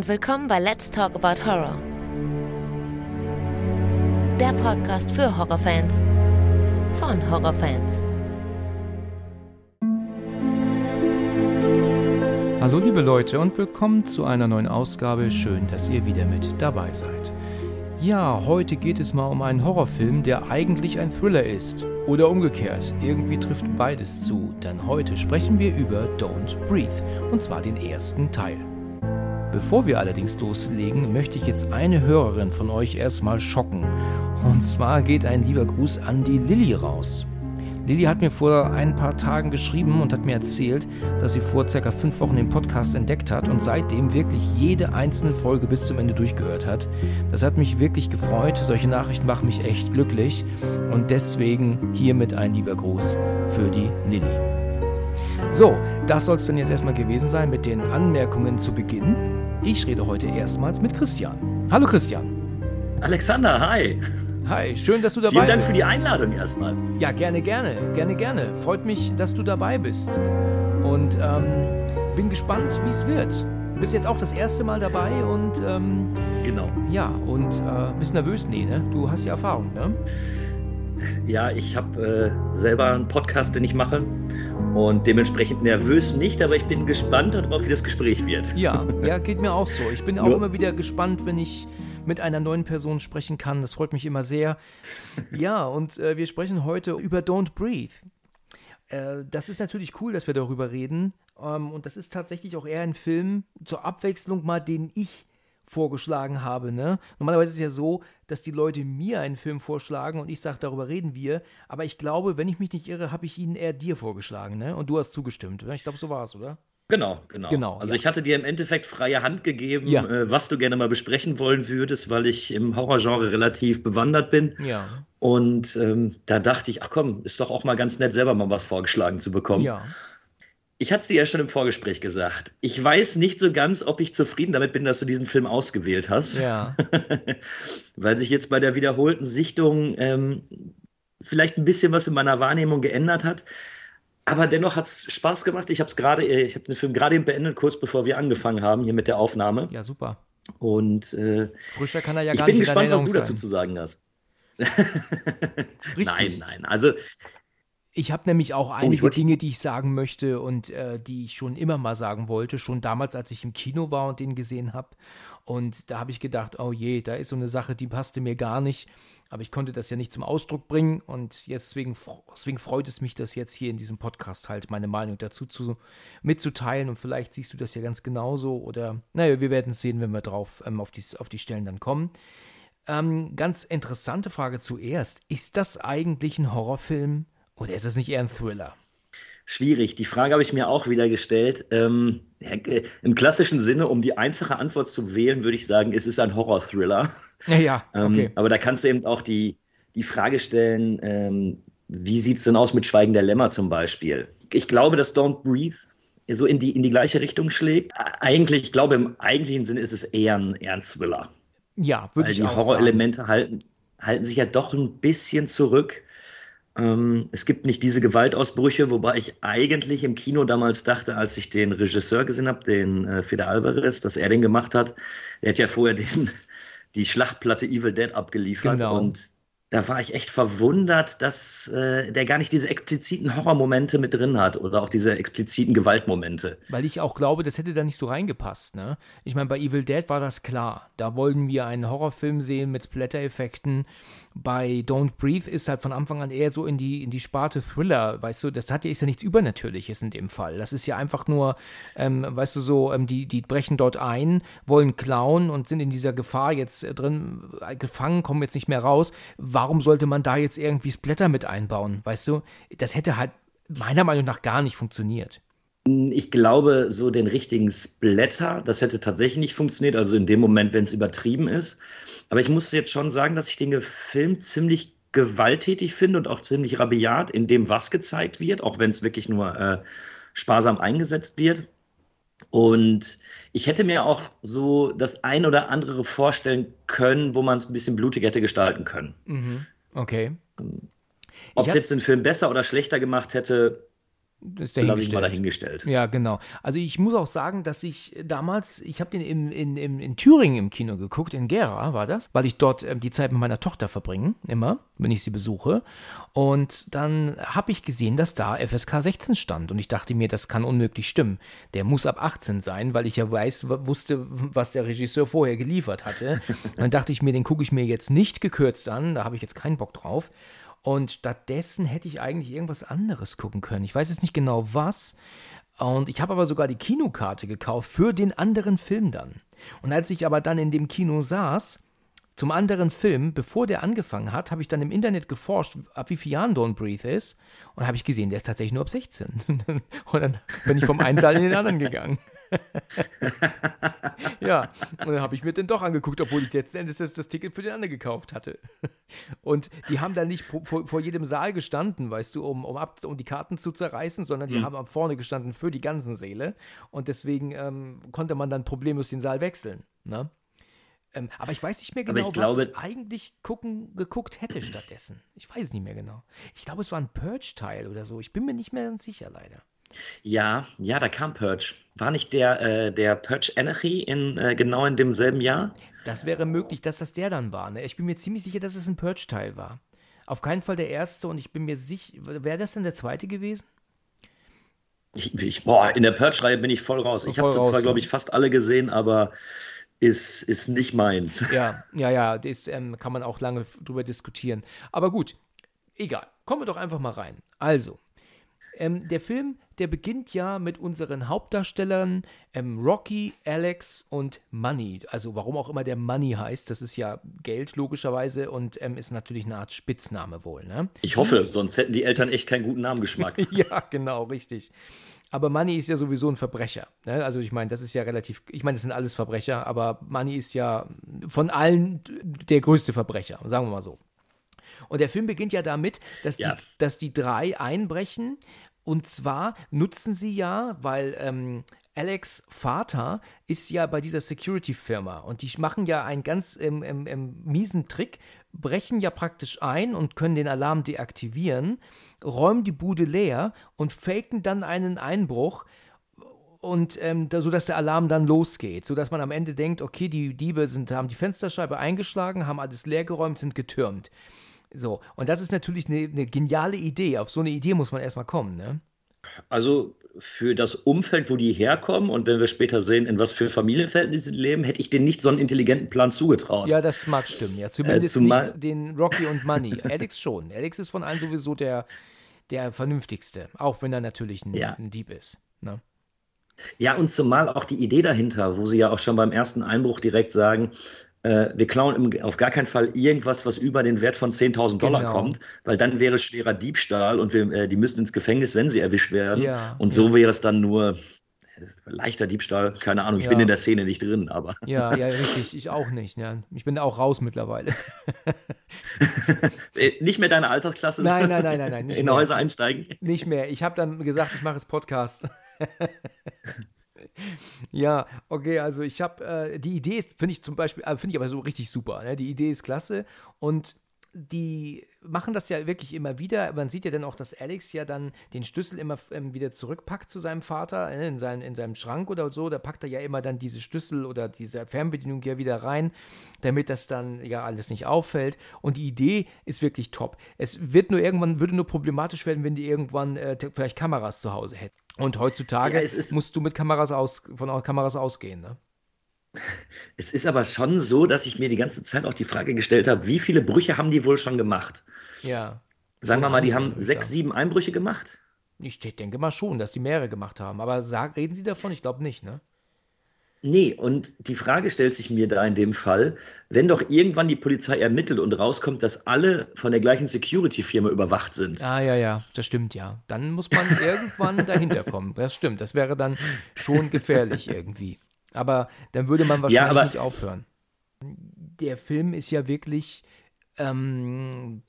und willkommen bei Let's Talk About Horror. Der Podcast für Horrorfans von Horrorfans. Hallo liebe Leute und willkommen zu einer neuen Ausgabe. Schön, dass ihr wieder mit dabei seid. Ja, heute geht es mal um einen Horrorfilm, der eigentlich ein Thriller ist. Oder umgekehrt, irgendwie trifft beides zu, denn heute sprechen wir über Don't Breathe, und zwar den ersten Teil. Bevor wir allerdings loslegen, möchte ich jetzt eine Hörerin von euch erstmal schocken. Und zwar geht ein lieber Gruß an die Lilly raus. Lilly hat mir vor ein paar Tagen geschrieben und hat mir erzählt, dass sie vor circa fünf Wochen den Podcast entdeckt hat und seitdem wirklich jede einzelne Folge bis zum Ende durchgehört hat. Das hat mich wirklich gefreut. Solche Nachrichten machen mich echt glücklich. Und deswegen hiermit ein lieber Gruß für die Lilly. So, das soll es dann jetzt erstmal gewesen sein mit den Anmerkungen zu Beginn. Ich rede heute erstmals mit Christian. Hallo Christian. Alexander, hi. Hi, schön, dass du dabei bist. Vielen Dank bist. für die Einladung erstmal. Ja, gerne, gerne, gerne, gerne. Freut mich, dass du dabei bist. Und ähm, bin gespannt, wie es wird. Du bist jetzt auch das erste Mal dabei und ähm, genau. Ja, und äh, bist nervös? Nee, ne? Du hast ja Erfahrung, ne? Ja, ich habe äh, selber einen Podcast, den ich mache. Und dementsprechend nervös nicht, aber ich bin gespannt darauf, wie das Gespräch wird. Ja, ja, geht mir auch so. Ich bin auch Nur, immer wieder gespannt, wenn ich mit einer neuen Person sprechen kann. Das freut mich immer sehr. Ja, und äh, wir sprechen heute über Don't Breathe. Äh, das ist natürlich cool, dass wir darüber reden. Ähm, und das ist tatsächlich auch eher ein Film zur Abwechslung mal, den ich vorgeschlagen habe. Ne? Normalerweise ist es ja so, dass die Leute mir einen Film vorschlagen und ich sage, darüber reden wir. Aber ich glaube, wenn ich mich nicht irre, habe ich ihn eher dir vorgeschlagen. Ne? Und du hast zugestimmt. Ich glaube, so war es, oder? Genau, genau. genau also ja. ich hatte dir im Endeffekt freie Hand gegeben, ja. äh, was du gerne mal besprechen wollen würdest, weil ich im Horrorgenre relativ bewandert bin. Ja. Und ähm, da dachte ich, ach komm, ist doch auch mal ganz nett, selber mal was vorgeschlagen zu bekommen. Ja. Ich hatte es dir ja schon im Vorgespräch gesagt. Ich weiß nicht so ganz, ob ich zufrieden damit bin, dass du diesen Film ausgewählt hast. Ja. weil sich jetzt bei der wiederholten Sichtung ähm, vielleicht ein bisschen was in meiner Wahrnehmung geändert hat. Aber dennoch hat es Spaß gemacht. Ich habe es gerade, äh, ich habe den Film gerade eben beendet, kurz bevor wir angefangen haben hier mit der Aufnahme. Ja, super. Und äh, Frischer kann er ja gar nicht Ich bin gespannt, was du dazu zu sagen hast. nein, nein. Also ich habe nämlich auch einige oh, Dinge, die ich sagen möchte und äh, die ich schon immer mal sagen wollte, schon damals, als ich im Kino war und den gesehen habe. Und da habe ich gedacht, oh je, da ist so eine Sache, die passte mir gar nicht. Aber ich konnte das ja nicht zum Ausdruck bringen und jetzt deswegen, deswegen freut es mich, das jetzt hier in diesem Podcast halt meine Meinung dazu zu, mitzuteilen und vielleicht siehst du das ja ganz genauso oder naja, wir werden es sehen, wenn wir drauf ähm, auf, die, auf die Stellen dann kommen. Ähm, ganz interessante Frage zuerst. Ist das eigentlich ein Horrorfilm oder ist es nicht eher ein Thriller? Schwierig. Die Frage habe ich mir auch wieder gestellt. Ähm, äh, Im klassischen Sinne, um die einfache Antwort zu wählen, würde ich sagen, es ist ein Horror-Thriller. Ja, ja. Ähm, okay. Ähm, aber da kannst du eben auch die, die Frage stellen, ähm, wie sieht es denn aus mit Schweigen der Lämmer zum Beispiel? Ich glaube, dass Don't Breathe so in die, in die gleiche Richtung schlägt. Eigentlich, ich glaube, im eigentlichen Sinne ist es eher ein, eher ein Thriller. Ja, würde ich auch sagen. Die Horrorelemente halten, halten sich ja doch ein bisschen zurück. Ähm, es gibt nicht diese Gewaltausbrüche, wobei ich eigentlich im Kino damals dachte, als ich den Regisseur gesehen habe, den äh, Feder Alvarez, dass er den gemacht hat. Er hat ja vorher den, die Schlachtplatte Evil Dead abgeliefert genau. und da war ich echt verwundert, dass äh, der gar nicht diese expliziten Horrormomente mit drin hat oder auch diese expliziten Gewaltmomente. Weil ich auch glaube, das hätte da nicht so reingepasst. Ne? Ich meine, bei Evil Dead war das klar. Da wollten wir einen Horrorfilm sehen mit Splatter-Effekten. Bei Don't Breathe ist halt von Anfang an eher so in die, in die Sparte Thriller. Weißt du, das hat ja, ist ja nichts Übernatürliches in dem Fall. Das ist ja einfach nur, ähm, weißt du, so, ähm, die, die brechen dort ein, wollen klauen und sind in dieser Gefahr jetzt äh, drin äh, gefangen, kommen jetzt nicht mehr raus warum sollte man da jetzt irgendwie Splatter mit einbauen? Weißt du, das hätte halt meiner Meinung nach gar nicht funktioniert. Ich glaube, so den richtigen Splatter, das hätte tatsächlich nicht funktioniert, also in dem Moment, wenn es übertrieben ist. Aber ich muss jetzt schon sagen, dass ich den Film ziemlich gewalttätig finde und auch ziemlich rabiat in dem, was gezeigt wird, auch wenn es wirklich nur äh, sparsam eingesetzt wird. Und ich hätte mir auch so das ein oder andere vorstellen können, wo man es ein bisschen blutig hätte gestalten können. Mhm. Okay. Ob es jetzt den Film besser oder schlechter gemacht hätte, ist Lass ich mal dahingestellt. Ja, genau. Also ich muss auch sagen, dass ich damals, ich habe den im, in, in, in Thüringen im Kino geguckt, in Gera war das, weil ich dort ähm, die Zeit mit meiner Tochter verbringe, immer, wenn ich sie besuche. Und dann habe ich gesehen, dass da FSK 16 stand. Und ich dachte mir, das kann unmöglich stimmen. Der muss ab 18 sein, weil ich ja weiß, wusste, was der Regisseur vorher geliefert hatte. Dann dachte ich mir, den gucke ich mir jetzt nicht gekürzt an, da habe ich jetzt keinen Bock drauf. Und stattdessen hätte ich eigentlich irgendwas anderes gucken können. Ich weiß jetzt nicht genau was. Und ich habe aber sogar die Kinokarte gekauft für den anderen Film dann. Und als ich aber dann in dem Kino saß, zum anderen Film, bevor der angefangen hat, habe ich dann im Internet geforscht, ab wie vielen Jahren Don't Breathe ist. Und habe ich gesehen, der ist tatsächlich nur ab 16. und dann bin ich vom einen Saal in den anderen gegangen. ja, und dann habe ich mir den doch angeguckt, obwohl ich letzten Endes das, das Ticket für den anderen gekauft hatte. Und die haben dann nicht vor, vor jedem Saal gestanden, weißt du, um, um, ab, um die Karten zu zerreißen, sondern die mhm. haben vorne gestanden für die ganzen Säle. Und deswegen ähm, konnte man dann problemlos den Saal wechseln. Ne? Ähm, aber ich weiß nicht mehr genau, ich glaube, was ich eigentlich gucken, geguckt hätte stattdessen. Ich weiß nicht mehr genau. Ich glaube, es war ein Purge-Teil oder so. Ich bin mir nicht mehr ganz sicher, leider. Ja, ja, da kam Purge. War nicht der, äh, der Purge Anarchy in, äh, genau in demselben Jahr? Das wäre möglich, dass das der dann war. Ne? Ich bin mir ziemlich sicher, dass es ein Purge-Teil war. Auf keinen Fall der erste und ich bin mir sicher, wäre das denn der zweite gewesen? Ich, ich, boah, in der Purge-Reihe bin ich voll raus. Ich habe sie zwar, glaube ich, fast alle gesehen, aber ist, ist nicht meins. Ja, ja, ja, das ähm, kann man auch lange drüber diskutieren. Aber gut, egal. Kommen wir doch einfach mal rein. Also, ähm, der Film, der beginnt ja mit unseren Hauptdarstellern ähm, Rocky, Alex und Money. Also warum auch immer der Money heißt, das ist ja Geld logischerweise und ähm, ist natürlich eine Art Spitzname wohl. Ne? Ich hoffe, sonst hätten die Eltern echt keinen guten Namengeschmack. ja, genau, richtig. Aber Money ist ja sowieso ein Verbrecher. Ne? Also ich meine, das ist ja relativ, ich meine, das sind alles Verbrecher, aber Money ist ja von allen der größte Verbrecher, sagen wir mal so. Und der Film beginnt ja damit, dass, ja. Die, dass die drei einbrechen und zwar nutzen sie ja, weil ähm, Alex Vater ist ja bei dieser Security-Firma und die machen ja einen ganz ähm, ähm, ähm, miesen Trick, brechen ja praktisch ein und können den Alarm deaktivieren, räumen die Bude leer und faken dann einen Einbruch und ähm, da, sodass der Alarm dann losgeht, sodass man am Ende denkt, okay, die Diebe sind, haben die Fensterscheibe eingeschlagen, haben alles leergeräumt, sind getürmt. So, und das ist natürlich eine, eine geniale Idee. Auf so eine Idee muss man erstmal kommen, ne? Also für das Umfeld, wo die herkommen und wenn wir später sehen, in was für Familienverhältnissen sie leben, hätte ich denen nicht so einen intelligenten Plan zugetraut. Ja, das mag stimmen. Ja, zumindest äh, nicht den Rocky und Money. Alex schon. Alex ist von allen sowieso der, der vernünftigste, auch wenn er natürlich ein, ja. ein Dieb ist. Ne? Ja, und zumal auch die Idee dahinter, wo sie ja auch schon beim ersten Einbruch direkt sagen, äh, wir klauen im, auf gar keinen Fall irgendwas, was über den Wert von 10.000 Dollar genau. kommt, weil dann wäre es schwerer Diebstahl und wir, äh, die müssen ins Gefängnis, wenn sie erwischt werden. Ja, und so ja. wäre es dann nur äh, leichter Diebstahl, keine Ahnung, ich ja. bin in der Szene nicht drin, aber. Ja, ja, richtig, ich auch nicht. Ja. Ich bin auch raus mittlerweile. Äh, nicht mehr deine Altersklasse? Nein, nein, nein, nein, nein. in mehr. Häuser einsteigen? Nicht mehr. Ich habe dann gesagt, ich mache jetzt Podcast. Ja, okay, also ich habe äh, die Idee, finde ich zum Beispiel, äh, finde ich aber so richtig super. Ne? Die Idee ist klasse und die machen das ja wirklich immer wieder. Man sieht ja dann auch, dass Alex ja dann den Schlüssel immer ähm, wieder zurückpackt zu seinem Vater äh, in, seinen, in seinem Schrank oder so. Da packt er ja immer dann diese Schlüssel oder diese Fernbedienung ja wieder rein, damit das dann ja alles nicht auffällt. Und die Idee ist wirklich top. Es wird nur irgendwann, würde nur problematisch werden, wenn die irgendwann äh, vielleicht Kameras zu Hause hätten. Und heutzutage ja, musst du mit Kameras aus, von Kameras ausgehen, ne? Es ist aber schon so, dass ich mir die ganze Zeit auch die Frage gestellt habe, wie viele Brüche haben die wohl schon gemacht? Ja. Sagen wir mal, die haben sechs, sieben Einbrüche gemacht? Ich denke mal schon, dass die mehrere gemacht haben. Aber sag, reden Sie davon? Ich glaube nicht, ne? Nee, und die Frage stellt sich mir da in dem Fall, wenn doch irgendwann die Polizei ermittelt und rauskommt, dass alle von der gleichen Security-Firma überwacht sind. Ah, ja, ja, das stimmt, ja. Dann muss man irgendwann dahinter kommen. Das stimmt, das wäre dann schon gefährlich irgendwie. Aber dann würde man wahrscheinlich ja, aber, nicht aufhören. Der Film ist ja wirklich, ähm,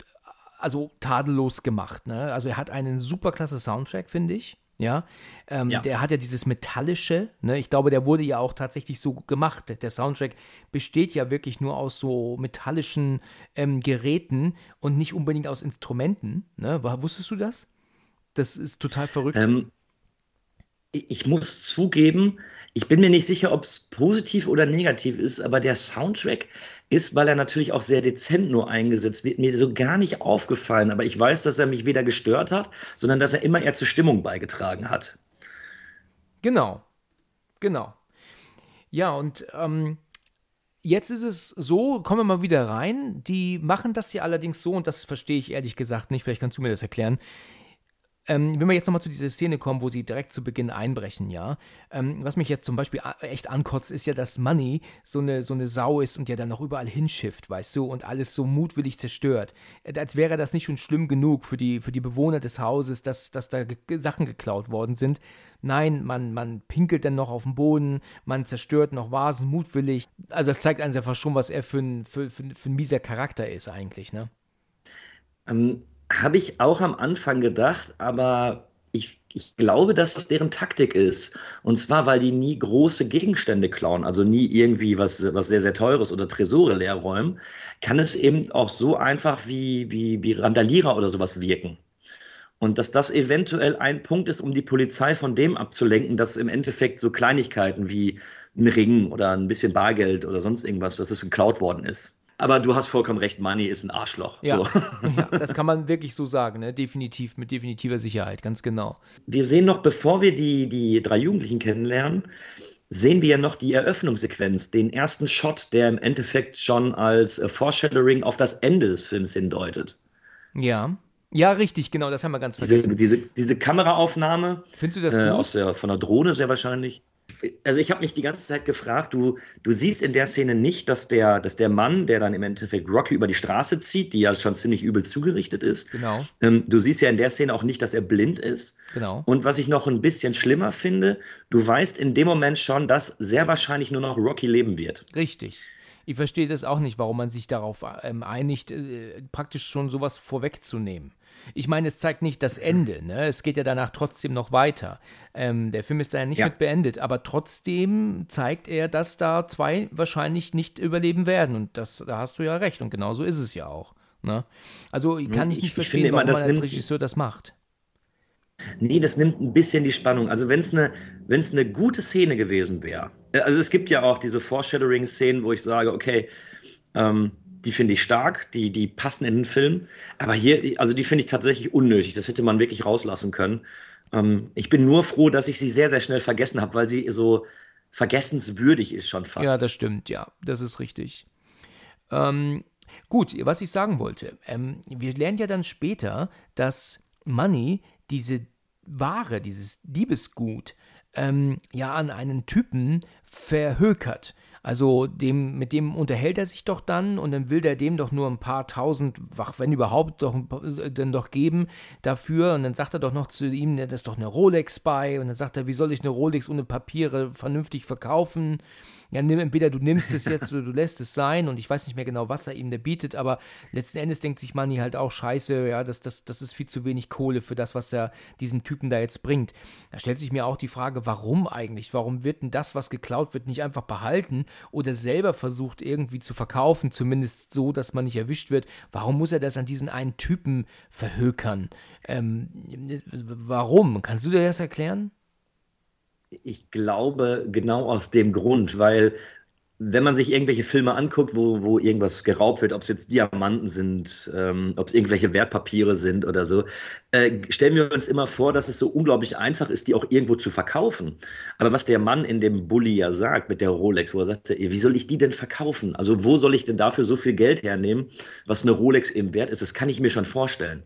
also tadellos gemacht. Ne? Also er hat einen super klasse Soundtrack, finde ich. Ja? Ähm, ja? der hat ja dieses Metallische, ne? ich glaube, der wurde ja auch tatsächlich so gemacht. Der Soundtrack besteht ja wirklich nur aus so metallischen ähm, Geräten und nicht unbedingt aus Instrumenten. Ne? Wusstest du das? Das ist total verrückt. Ähm, ich muss zugeben, ich bin mir nicht sicher, ob es positiv oder negativ ist, aber der Soundtrack ist, weil er natürlich auch sehr dezent nur eingesetzt wird, mir so gar nicht aufgefallen. Aber ich weiß, dass er mich weder gestört hat, sondern dass er immer eher zur Stimmung beigetragen hat. Genau, genau. Ja, und ähm, jetzt ist es so, kommen wir mal wieder rein. Die machen das hier allerdings so, und das verstehe ich ehrlich gesagt nicht, vielleicht kannst du mir das erklären. Ähm, wenn wir jetzt nochmal zu dieser Szene kommen, wo sie direkt zu Beginn einbrechen, ja. Ähm, was mich jetzt zum Beispiel echt ankotzt, ist ja, dass Money so eine, so eine Sau ist und ja dann noch überall hinschifft, weißt du, und alles so mutwillig zerstört. Äh, als wäre das nicht schon schlimm genug für die, für die Bewohner des Hauses, dass, dass da Sachen geklaut worden sind. Nein, man, man pinkelt dann noch auf den Boden, man zerstört noch Vasen mutwillig. Also das zeigt einfach schon, was er für ein, für, für, für ein mieser Charakter ist eigentlich, ne? Ähm, habe ich auch am Anfang gedacht, aber ich, ich glaube, dass das deren Taktik ist. Und zwar, weil die nie große Gegenstände klauen, also nie irgendwie was, was sehr, sehr teures oder Tresore leer räumen, kann es eben auch so einfach wie, wie, wie Randalierer oder sowas wirken. Und dass das eventuell ein Punkt ist, um die Polizei von dem abzulenken, dass im Endeffekt so Kleinigkeiten wie ein Ring oder ein bisschen Bargeld oder sonst irgendwas, dass es geklaut worden ist. Aber du hast vollkommen recht, Money ist ein Arschloch. Ja, so. ja das kann man wirklich so sagen, ne? definitiv, mit definitiver Sicherheit, ganz genau. Wir sehen noch, bevor wir die, die drei Jugendlichen kennenlernen, sehen wir ja noch die Eröffnungssequenz, den ersten Shot, der im Endeffekt schon als äh, Foreshadowing auf das Ende des Films hindeutet. Ja. Ja, richtig, genau, das haben wir ganz vergessen. Diese, diese, diese Kameraaufnahme. Findest du das äh, Aus der, von der Drohne sehr wahrscheinlich also ich habe mich die ganze Zeit gefragt, du, du siehst in der Szene nicht, dass der, dass der Mann, der dann im Endeffekt Rocky über die Straße zieht, die ja schon ziemlich übel zugerichtet ist, genau. Ähm, du siehst ja in der Szene auch nicht, dass er blind ist. Genau. Und was ich noch ein bisschen schlimmer finde, du weißt in dem Moment schon, dass sehr wahrscheinlich nur noch Rocky leben wird. Richtig. Ich verstehe das auch nicht, warum man sich darauf ähm, einigt, äh, praktisch schon sowas vorwegzunehmen. Ich meine, es zeigt nicht das Ende, ne? Es geht ja danach trotzdem noch weiter. Ähm, der Film ist da ja nicht ja. mit beendet, aber trotzdem zeigt er, dass da zwei wahrscheinlich nicht überleben werden. Und das, da hast du ja recht. Und genau so ist es ja auch. Ne? Also kann ich nicht ich, verstehen, ich warum immer, man als Regisseur das macht. Nee, das nimmt ein bisschen die Spannung. Also wenn es eine, eine gute Szene gewesen wäre, also es gibt ja auch diese Foreshadowing-Szenen, wo ich sage, okay, ähm, die finde ich stark, die, die passen in den Film. Aber hier, also die finde ich tatsächlich unnötig. Das hätte man wirklich rauslassen können. Ähm, ich bin nur froh, dass ich sie sehr, sehr schnell vergessen habe, weil sie so vergessenswürdig ist schon fast. Ja, das stimmt, ja, das ist richtig. Ähm, gut, was ich sagen wollte, ähm, wir lernen ja dann später, dass Money diese Ware, dieses Diebesgut, ähm, ja an einen Typen verhökert. Also dem, mit dem unterhält er sich doch dann und dann will der dem doch nur ein paar tausend, wenn überhaupt, doch, dann doch geben dafür. Und dann sagt er doch noch zu ihm, das ist doch eine Rolex bei. Und dann sagt er, wie soll ich eine Rolex ohne Papiere vernünftig verkaufen? Ja, nimm, entweder du nimmst es jetzt oder du lässt es sein und ich weiß nicht mehr genau, was er ihm da bietet, aber letzten Endes denkt sich Manni halt auch, scheiße, ja, das, das, das ist viel zu wenig Kohle für das, was er diesem Typen da jetzt bringt. Da stellt sich mir auch die Frage, warum eigentlich? Warum wird denn das, was geklaut wird, nicht einfach behalten oder selber versucht irgendwie zu verkaufen, zumindest so, dass man nicht erwischt wird? Warum muss er das an diesen einen Typen verhökern? Ähm, warum? Kannst du dir das erklären? Ich glaube, genau aus dem Grund, weil wenn man sich irgendwelche Filme anguckt, wo, wo irgendwas geraubt wird, ob es jetzt Diamanten sind, ähm, ob es irgendwelche Wertpapiere sind oder so, äh, stellen wir uns immer vor, dass es so unglaublich einfach ist, die auch irgendwo zu verkaufen. Aber was der Mann in dem Bulli ja sagt mit der Rolex, wo er sagte, wie soll ich die denn verkaufen? Also wo soll ich denn dafür so viel Geld hernehmen, was eine Rolex eben wert ist? Das kann ich mir schon vorstellen.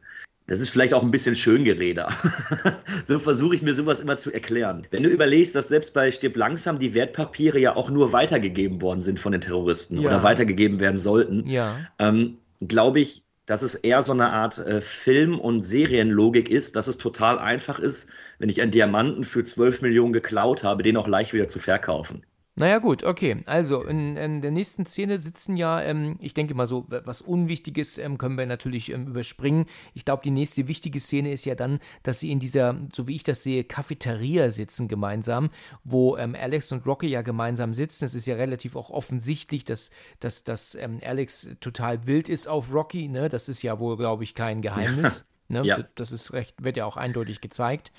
Das ist vielleicht auch ein bisschen Schöngerede. so versuche ich mir sowas immer zu erklären. Wenn du überlegst, dass selbst bei Stirb langsam die Wertpapiere ja auch nur weitergegeben worden sind von den Terroristen ja. oder weitergegeben werden sollten, ja. ähm, glaube ich, dass es eher so eine Art äh, Film- und Serienlogik ist, dass es total einfach ist, wenn ich einen Diamanten für 12 Millionen geklaut habe, den auch leicht wieder zu verkaufen. Naja, gut, okay. Also, in, in der nächsten Szene sitzen ja, ähm, ich denke mal so, was Unwichtiges ähm, können wir natürlich ähm, überspringen. Ich glaube, die nächste wichtige Szene ist ja dann, dass sie in dieser, so wie ich das sehe, Cafeteria sitzen gemeinsam, wo ähm, Alex und Rocky ja gemeinsam sitzen. Es ist ja relativ auch offensichtlich, dass, dass, dass ähm, Alex total wild ist auf Rocky, ne? Das ist ja wohl, glaube ich, kein Geheimnis. Ne? Ja. Das ist recht, wird ja auch eindeutig gezeigt.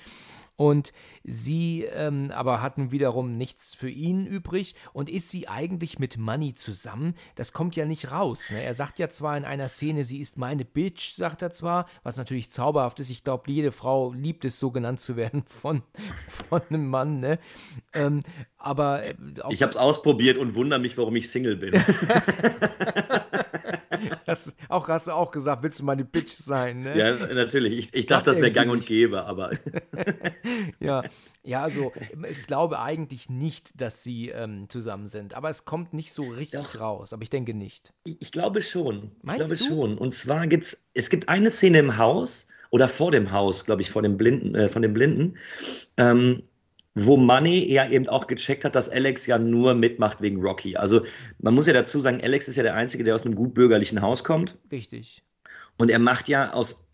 Und sie ähm, aber hatten wiederum nichts für ihn übrig. Und ist sie eigentlich mit Money zusammen? Das kommt ja nicht raus. Ne? Er sagt ja zwar in einer Szene, sie ist meine Bitch, sagt er zwar, was natürlich zauberhaft ist. Ich glaube, jede Frau liebt es, so genannt zu werden von, von einem Mann. Ne? Ähm, aber. Äh, ich habe es ausprobiert und wundere mich, warum ich Single bin. Das auch, hast du auch gesagt, willst du meine Bitch sein, ne? Ja, natürlich. Ich, ich dachte, das wäre gang und gäbe, aber. ja. ja, also ich glaube eigentlich nicht, dass sie ähm, zusammen sind. Aber es kommt nicht so richtig Doch. raus. Aber ich denke nicht. Ich, ich glaube schon. Meinst ich glaube du? schon. Und zwar gibt es, es gibt eine Szene im Haus oder vor dem Haus, glaube ich, vor dem Blinden, äh, von dem Blinden. Ähm, wo Money ja eben auch gecheckt hat, dass Alex ja nur mitmacht wegen Rocky. Also man muss ja dazu sagen, Alex ist ja der Einzige, der aus einem gut bürgerlichen Haus kommt. Richtig. Und er macht ja aus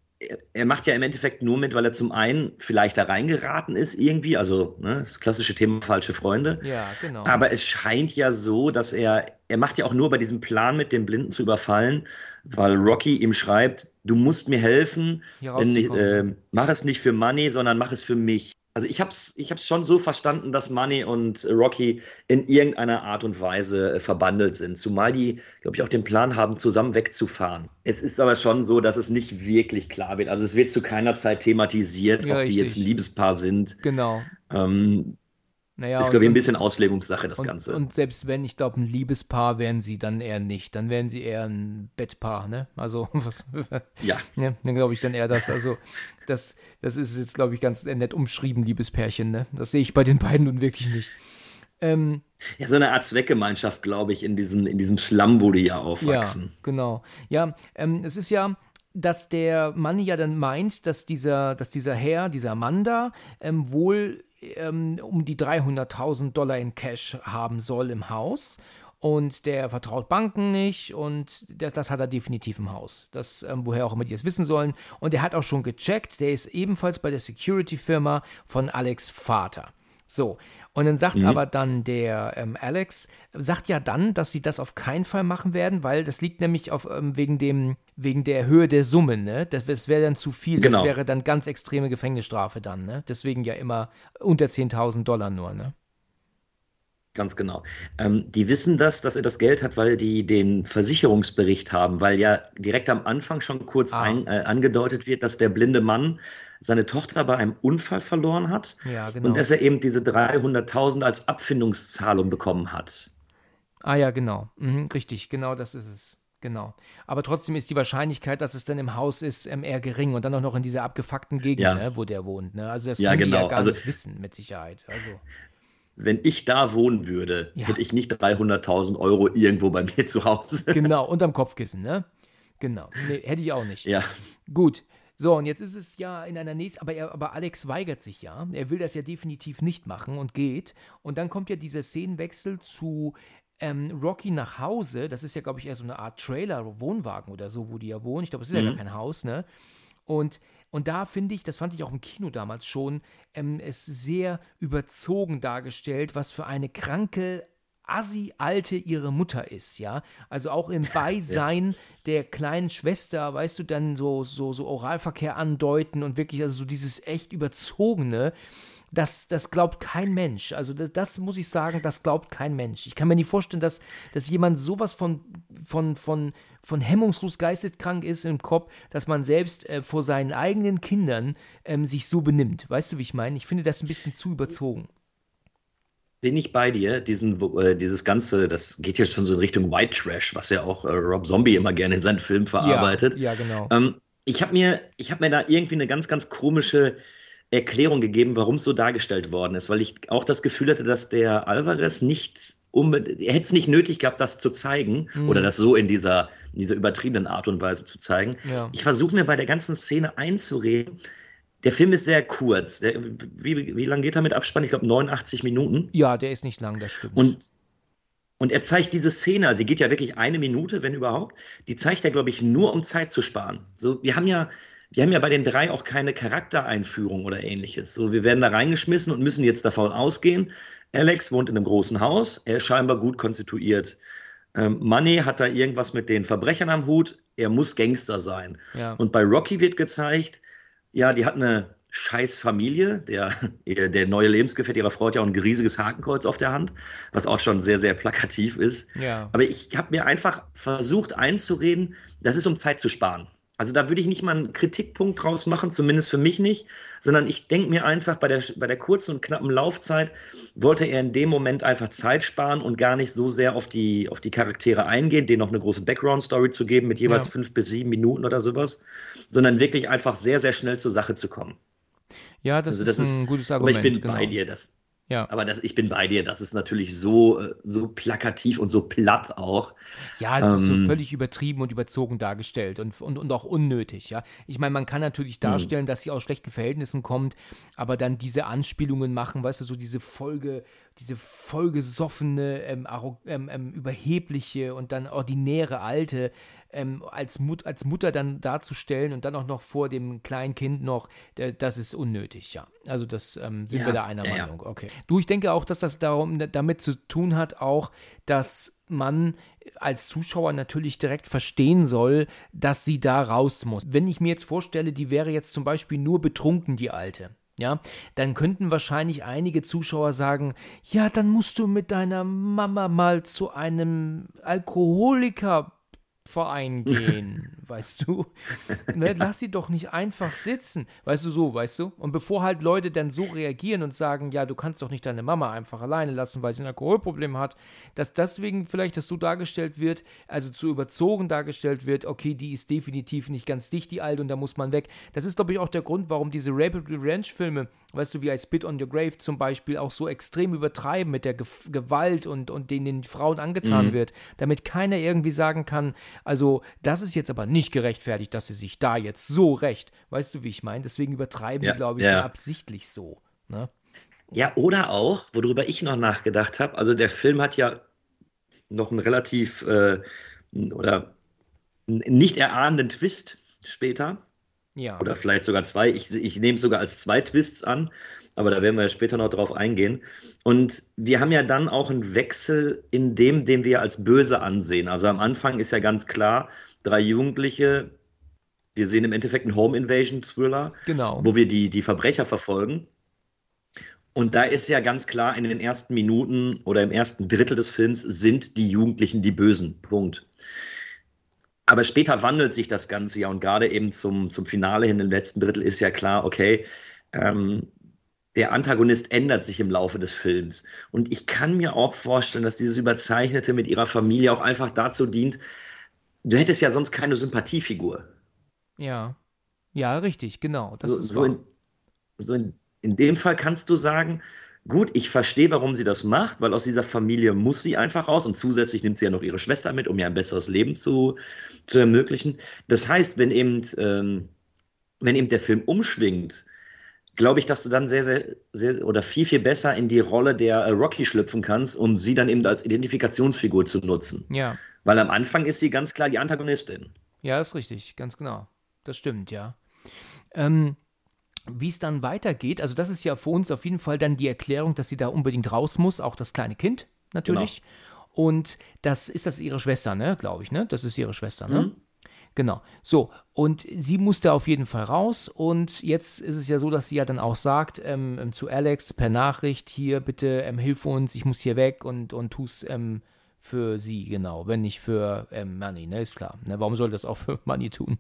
er macht ja im Endeffekt nur mit, weil er zum einen vielleicht da reingeraten ist irgendwie, also ne, das klassische Thema falsche Freunde. Ja, genau. Aber es scheint ja so, dass er, er macht ja auch nur bei diesem Plan mit den Blinden zu überfallen, weil Rocky ihm schreibt, du musst mir helfen, wenn, äh, mach es nicht für Money, sondern mach es für mich also ich habe es ich hab's schon so verstanden, dass Money und Rocky in irgendeiner Art und Weise äh, verbandelt sind. Zumal die, glaube ich, auch den Plan haben, zusammen wegzufahren. Es ist aber schon so, dass es nicht wirklich klar wird. Also es wird zu keiner Zeit thematisiert, ja, ob richtig. die jetzt ein Liebespaar sind. Genau. Ähm, naja, ist, glaube ich, ein bisschen Auslegungssache, das und, Ganze. Und selbst wenn, ich glaube, ein Liebespaar wären sie dann eher nicht. Dann wären sie eher ein Bettpaar, ne? Also, was. Ja. ja dann glaube ich dann eher das. Also, das, das ist jetzt, glaube ich, ganz nett umschrieben, Liebespärchen, ne? Das sehe ich bei den beiden nun wirklich nicht. Ähm, ja, so eine Art Zweckgemeinschaft, glaube ich, in diesem, in diesem Slum, wo die ja aufwachsen. Ja, genau. Ja, ähm, es ist ja, dass der Mann ja dann meint, dass dieser, dass dieser Herr, dieser Mann da, ähm, wohl ähm, um die 300.000 Dollar in Cash haben soll im Haus. Und der vertraut Banken nicht und das, hat er definitiv im Haus. Das, ähm, woher auch immer die es wissen sollen. Und er hat auch schon gecheckt, der ist ebenfalls bei der Security-Firma von Alex Vater. So, und dann sagt mhm. aber dann der ähm, Alex, sagt ja dann, dass sie das auf keinen Fall machen werden, weil das liegt nämlich auf, ähm, wegen, dem, wegen der Höhe der Summen, ne? Das, das wäre dann zu viel, genau. das wäre dann ganz extreme Gefängnisstrafe dann, ne? Deswegen ja immer unter 10.000 Dollar nur, ne? Ganz genau. Ähm, die wissen das, dass er das Geld hat, weil die den Versicherungsbericht haben, weil ja direkt am Anfang schon kurz ah. ein, äh, angedeutet wird, dass der blinde Mann seine Tochter bei einem Unfall verloren hat ja, genau. und dass er eben diese 300.000 als Abfindungszahlung bekommen hat. Ah ja, genau. Mhm, richtig, genau das ist es. Genau. Aber trotzdem ist die Wahrscheinlichkeit, dass es dann im Haus ist, ähm, eher gering und dann auch noch in dieser abgefuckten Gegend, ja. ne, wo der wohnt. Ne? Also das ja, können genau. die ja genau. gar also, nicht wissen, mit Sicherheit. Also. Wenn ich da wohnen würde, ja. hätte ich nicht 300.000 Euro irgendwo bei mir zu Hause. Genau, unterm Kopfkissen, ne? Genau. Nee, hätte ich auch nicht. Ja. Gut. So, und jetzt ist es ja in einer nächsten, aber, er, aber Alex weigert sich ja. Er will das ja definitiv nicht machen und geht. Und dann kommt ja dieser Szenenwechsel zu ähm, Rocky nach Hause. Das ist ja, glaube ich, eher so eine Art Trailer, Wohnwagen oder so, wo die ja wohnen. Ich glaube, es ist mhm. ja gar kein Haus, ne? Und, und da finde ich, das fand ich auch im Kino damals schon, ähm, es sehr überzogen dargestellt, was für eine kranke, assi-alte ihre Mutter ist, ja. Also auch im Beisein ja. der kleinen Schwester, weißt du, dann so, so, so Oralverkehr andeuten und wirklich, also so dieses echt überzogene, das, das glaubt kein Mensch. Also das, das, muss ich sagen, das glaubt kein Mensch. Ich kann mir nicht vorstellen, dass, dass jemand sowas von, von, von, von hemmungslos geisteskrank ist im Kopf, dass man selbst äh, vor seinen eigenen Kindern ähm, sich so benimmt. Weißt du, wie ich meine? Ich finde das ein bisschen zu überzogen bin ich bei dir. Diesen, äh, dieses Ganze, das geht ja schon so in Richtung White Trash, was ja auch äh, Rob Zombie immer gerne in seinen Filmen verarbeitet. Ja, ja genau. Ähm, ich habe mir, hab mir da irgendwie eine ganz, ganz komische Erklärung gegeben, warum es so dargestellt worden ist, weil ich auch das Gefühl hatte, dass der Alvarez nicht unbedingt, er hätte es nicht nötig gehabt, das zu zeigen mhm. oder das so in dieser, in dieser übertriebenen Art und Weise zu zeigen. Ja. Ich versuche mir bei der ganzen Szene einzureden, der Film ist sehr kurz. Der, wie, wie lange geht er mit Abspann? Ich glaube 89 Minuten. Ja, der ist nicht lang, das stimmt. Und, und er zeigt diese Szene, also sie geht ja wirklich eine Minute, wenn überhaupt. Die zeigt er, glaube ich, nur um Zeit zu sparen. So, wir haben ja, wir haben ja bei den drei auch keine Charaktereinführung oder ähnliches. So, wir werden da reingeschmissen und müssen jetzt davon ausgehen, Alex wohnt in einem großen Haus, er ist scheinbar gut konstituiert. Ähm, Money hat da irgendwas mit den Verbrechern am Hut. er muss Gangster sein. Ja. Und bei Rocky wird gezeigt, ja, die hat eine scheiß Familie. Der, der neue Lebensgefährte ihrer Frau hat ja auch ein riesiges Hakenkreuz auf der Hand, was auch schon sehr, sehr plakativ ist. Ja. Aber ich habe mir einfach versucht einzureden, das ist um Zeit zu sparen. Also da würde ich nicht mal einen Kritikpunkt draus machen, zumindest für mich nicht, sondern ich denke mir einfach, bei der, bei der kurzen und knappen Laufzeit wollte er in dem Moment einfach Zeit sparen und gar nicht so sehr auf die, auf die Charaktere eingehen, denen noch eine große Background-Story zu geben mit jeweils Ja. fünf bis sieben Minuten oder sowas, sondern wirklich einfach sehr, sehr schnell zur Sache zu kommen. Ja, das, Also das ist ein ist- gutes Aber Argument. ich bin genau. bei dir, das, Ja. aber das, ich bin bei dir, das ist natürlich so, äh, so plakativ und so platt auch. Ja, es ist so Ähm. völlig übertrieben und überzogen dargestellt und, und, und auch unnötig, ja. Ich meine, man kann natürlich darstellen, dass sie aus schlechten Verhältnissen kommt, aber dann diese Anspielungen machen, weißt du, so diese Folge, diese vollgesoffene, ähm, ähm, ähm, überhebliche und dann ordinäre Alte ähm, als, Mut, als Mutter dann darzustellen und dann auch noch vor dem kleinen Kind noch, äh, das ist unnötig, ja. Also das ähm, sind Ja, wir da einer ja. Meinung. Okay. Du, ich denke auch, dass das darum, damit zu tun hat, auch, dass man als Zuschauer natürlich direkt verstehen soll, dass sie da raus muss. Wenn ich mir jetzt vorstelle, die wäre jetzt zum Beispiel nur betrunken, die Alte. Ja, dann könnten wahrscheinlich einige Zuschauer sagen, ja, dann musst du mit deiner Mama mal zu einem Alkoholikerverein gehen, weißt du? Ne, lass sie doch nicht einfach sitzen, weißt du so, weißt du? Und bevor halt Leute dann so reagieren und sagen, ja, du kannst doch nicht deine Mama einfach alleine lassen, weil sie ein Alkoholproblem hat, dass deswegen vielleicht das so dargestellt wird, also zu überzogen dargestellt wird, okay, die ist definitiv nicht ganz dicht, die Alte, und da muss man weg. Das ist, glaube ich, auch der Grund, warum diese Rapid Revenge-Filme, weißt du, wie I Spit on Your Grave zum Beispiel, auch so extrem übertreiben mit der Ge Gewalt und, und denen den Frauen angetan Mhm. wird, damit keiner irgendwie sagen kann, also das ist jetzt aber nicht gerechtfertigt, dass sie sich da jetzt so recht, weißt du, wie ich meine? Deswegen übertreiben Ja, die, glaube ich, ja. absichtlich so. Ne? Ja, oder auch, worüber ich noch nachgedacht habe, also der Film hat ja noch einen relativ äh, oder einen nicht erahnenden Twist später. Ja. Oder vielleicht sogar zwei. Ich, ich nehme es sogar als zwei Twists an, aber da werden wir später noch drauf eingehen. Und wir haben ja dann auch einen Wechsel in dem, den wir als böse ansehen. Also am Anfang ist ja ganz klar, drei Jugendliche, wir sehen im Endeffekt einen Home Invasion Thriller, Genau. wo wir die, die Verbrecher verfolgen. Und da ist ja ganz klar, in den ersten Minuten oder im ersten Drittel des Films sind die Jugendlichen die Bösen. Punkt. Aber später wandelt sich das Ganze ja und gerade eben zum, zum Finale hin, im letzten Drittel, ist ja klar, okay, ähm, der Antagonist ändert sich im Laufe des Films. Und ich kann mir auch vorstellen, dass dieses Überzeichnete mit ihrer Familie auch einfach dazu dient, du hättest ja sonst keine Sympathiefigur. Ja. Ja, richtig, genau. Das so, ist so, in, so in, in dem Fall kannst du sagen, gut, ich verstehe, warum sie das macht, weil aus dieser Familie muss sie einfach raus und zusätzlich nimmt sie ja noch ihre Schwester mit, um ihr ein besseres Leben zu, zu ermöglichen. Das heißt, wenn eben, ähm, wenn eben der Film umschwingt, glaube ich, dass du dann sehr, sehr, sehr oder viel, viel besser in die Rolle der äh, Rocky schlüpfen kannst, um sie dann eben als Identifikationsfigur zu nutzen. Ja. Weil am Anfang ist sie ganz klar die Antagonistin. Ja, ist richtig, ganz genau. Das stimmt, ja. Ähm, wie es dann weitergeht, also das ist ja für uns auf jeden Fall dann die Erklärung, dass sie da unbedingt raus muss, auch das kleine Kind natürlich. Und das ist das ihre Schwester, ne, glaube ich, ne? Das ist ihre Schwester, ne? Mhm. Genau. So, und sie musste auf jeden Fall raus. Und jetzt ist es ja so, dass sie ja dann auch sagt ähm, ähm, zu Alex per Nachricht: Hier, bitte ähm, hilf uns, ich muss hier weg und, und tu's ähm, für sie, genau. Wenn nicht für ähm, Money, ne? Ist klar. Ne? Warum soll das auch für Money tun?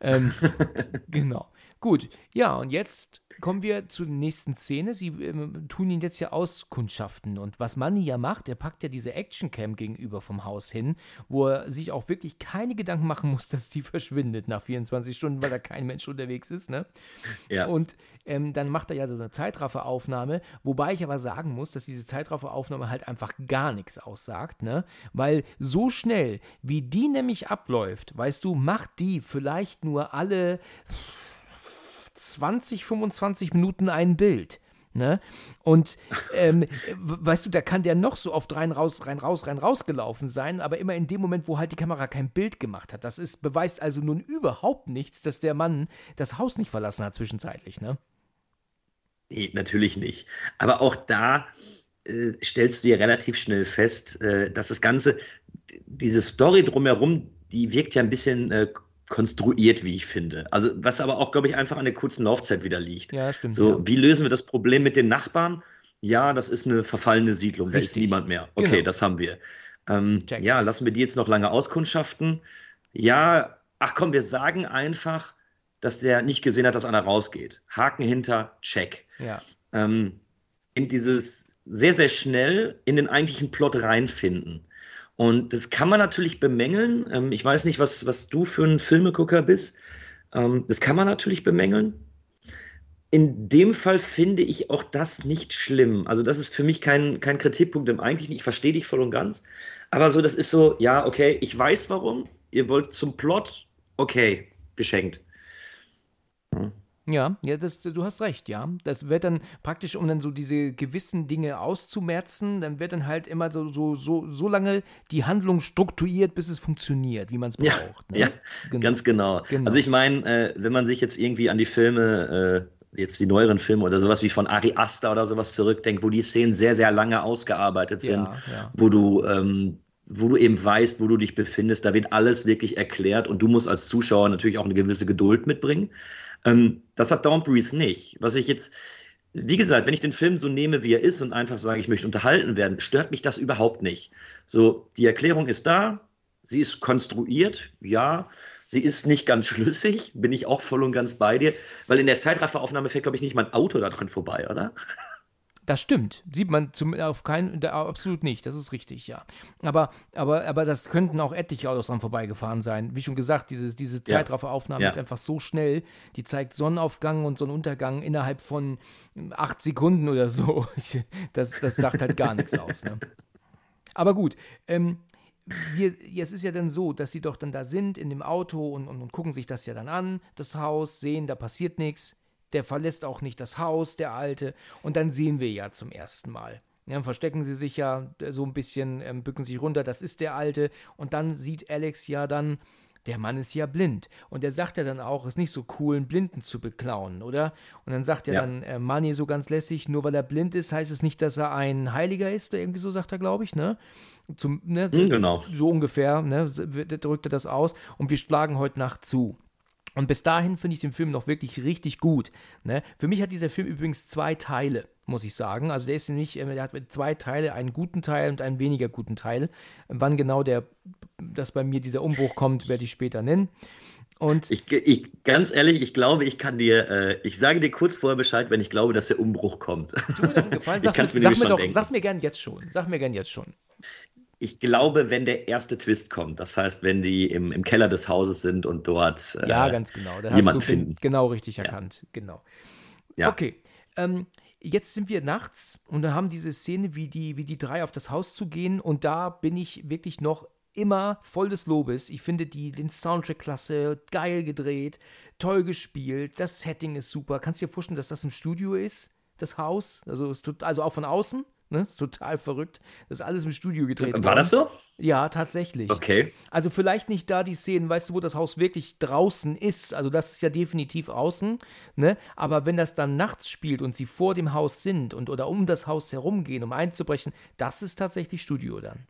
Ähm, genau. Gut. Ja, und jetzt kommen wir zur nächsten Szene. Sie ähm, tun ihn jetzt ja auskundschaften. Und was Manny ja macht, er packt ja diese Actioncam gegenüber vom Haus hin, wo er sich auch wirklich keine Gedanken machen muss, dass die verschwindet nach 24 Stunden, weil da kein Mensch unterwegs ist, ne? Ja. Und ähm, dann macht er ja so eine Zeitrafferaufnahme, wobei ich aber sagen muss, dass diese Zeitrafferaufnahme halt einfach gar nichts aussagt, ne? Weil so schnell, wie die nämlich abläuft, weißt du, macht die vielleicht nur alle 20, 25 Minuten ein Bild. Ne? Und ähm, weißt du, da kann der noch so oft rein, raus, rein, raus, rein, raus gelaufen sein, aber immer in dem Moment, wo halt die Kamera kein Bild gemacht hat. Das ist, beweist also nun überhaupt nichts, dass der Mann das Haus nicht verlassen hat zwischenzeitlich, ne? Nee, natürlich nicht. Aber auch da äh, stellst du dir relativ schnell fest, äh, dass das Ganze, diese Story drumherum, die wirkt ja ein bisschen äh, konstruiert, wie ich finde. Also, was aber auch, glaube ich, einfach an der kurzen Laufzeit wieder liegt. Ja, stimmt. So, ja. wie lösen wir das Problem mit den Nachbarn? Ja, das ist eine verfallene Siedlung, da ist Richtig. niemand mehr. Okay, Genau. das haben wir. Ähm, ja, lassen wir die jetzt noch lange auskundschaften? Ja, ach komm, wir sagen einfach, dass der nicht gesehen hat, dass einer rausgeht. Haken hinter, check. ja. Ähm, in dieses sehr, sehr schnell in den eigentlichen Plot reinfinden. Und das kann man natürlich bemängeln. Ähm, ich weiß nicht, was, was du für ein Filmegucker bist. Ähm, das kann man natürlich bemängeln. In dem Fall finde ich auch das nicht schlimm. Also, das ist für mich kein, kein Kritikpunkt im Eigentlichen. Ich verstehe dich voll und ganz. Aber so, das ist so, ja, okay, ich weiß warum. Ihr wollt zum Plot, okay, geschenkt. Ja, ja, das, du hast recht, ja. Das wird dann praktisch, um dann so diese gewissen Dinge auszumerzen, dann wird dann halt immer so, so, so, so lange die Handlung strukturiert, bis es funktioniert, wie man es Ja, braucht. ne? ja, Genau. Ganz genau. Genau. Also ich meine, äh, wenn man sich jetzt irgendwie an die Filme, äh, jetzt die neueren Filme oder sowas wie von Ari Aster oder sowas zurückdenkt, wo die Szenen sehr, sehr lange ausgearbeitet sind, Ja, ja. wo du, ähm, wo du eben weißt, wo du dich befindest, da wird alles wirklich erklärt und du musst als Zuschauer natürlich auch eine gewisse Geduld mitbringen. Ähm, das hat Don't Breathe nicht. Was ich jetzt, wie gesagt, wenn ich den Film so nehme, wie er ist und einfach sage, ich möchte unterhalten werden, stört mich das überhaupt nicht. So, die Erklärung ist da, sie ist konstruiert, ja. Sie ist nicht ganz schlüssig, bin ich auch voll und ganz bei dir, weil in der Zeitrafferaufnahme fährt, glaube ich, nicht mal ein Auto da dran vorbei, oder? Das stimmt. Sieht man zum, auf keinen, da, absolut nicht. Das ist richtig, ja. Aber, aber, aber das könnten auch etliche Autos dran vorbeigefahren sein. Wie schon gesagt, dieses, diese Ja. Zeitrafferaufnahme Ja. ist einfach so schnell. Die zeigt Sonnenaufgang und Sonnenuntergang innerhalb von acht Sekunden oder so. Das, das sagt halt gar nichts aus. Ne? Aber gut, ähm, wir, jetzt ist ja dann so, dass sie doch dann da sind in dem Auto und, und, und gucken sich das ja dann an, das Haus, sehen, da passiert nichts. Der verlässt auch nicht das Haus, der Alte. Und dann sehen wir ja zum ersten Mal. Ja, dann verstecken sie sich ja äh, so ein bisschen, ähm, bücken sich runter, das ist der Alte. Und dann sieht Alex ja dann, der Mann ist ja blind. Und er sagt ja dann auch, es ist nicht so cool, einen Blinden zu beklauen, oder? Und dann sagt ja, Ja. dann äh, Manny so ganz lässig, nur weil er blind ist, heißt es nicht, dass er ein Heiliger ist, oder irgendwie so sagt er, glaube ich, ne? Zum, ne? Hm, genau. So ungefähr, ne? drückt er das aus. Und wir schlagen heute Nacht zu. Und bis dahin finde ich den Film noch wirklich richtig gut. Ne? Für mich hat dieser Film übrigens zwei Teile, muss ich sagen. Also der ist nämlich, äh, der hat zwei Teile, einen guten Teil und einen weniger guten Teil. Wann genau der, dass bei mir dieser Umbruch kommt, werde ich später nennen. Und Ich, ich, ganz ehrlich, ich glaube, ich kann dir, äh, ich sage dir kurz vorher Bescheid, wenn ich glaube, dass der Umbruch kommt. tu mir doch einen Gefallen, Ich sag, kann's mir, mir sag mir doch, denken. sag's mir gern jetzt schon. Sag mir gern jetzt schon. Ich glaube, wenn der erste Twist kommt, das heißt, wenn die im, im Keller des Hauses sind und dort äh, Ja, ganz genau. Da jemanden hast du finden. genau richtig erkannt. Genau. Ja. Okay. Ähm, jetzt sind wir nachts und da haben diese Szene, wie die, wie die drei auf das Haus zu gehen und da bin ich wirklich noch immer voll des Lobes. Ich finde die, den Soundtrack klasse, geil gedreht, toll gespielt, das Setting ist super. Kannst du dir vorstellen, dass das im Studio ist, das Haus? Also, also auch von außen? Ne? Ist total verrückt. Das ist alles im Studio gedreht. War worden. das so? Ja, tatsächlich. Okay. Also vielleicht nicht da die Szenen, weißt du, wo das Haus wirklich draußen ist. Also das ist ja definitiv außen, ne? Aber wenn das dann nachts spielt und sie vor dem Haus sind und oder um das Haus herumgehen, um einzubrechen, das ist tatsächlich Studio dann.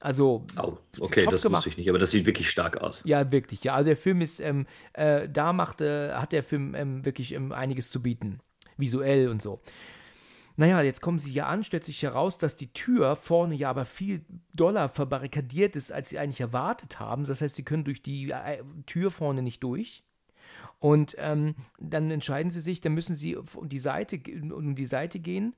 Also Oh, okay, das gemacht. wusste ich nicht, aber das sieht wirklich stark aus. Ja, wirklich, ja. Also der Film ist, ähm, äh, da machte, hat der Film ähm, wirklich ähm, einiges zu bieten. Visuell und so. Naja, jetzt kommen sie ja an, stellt sich heraus, dass die Tür vorne ja aber viel doller verbarrikadiert ist, als sie eigentlich erwartet haben. Das heißt, sie können durch die äh, Tür vorne nicht durch. Und ähm, dann entscheiden sie sich, dann müssen sie um die Seite, um die Seite gehen.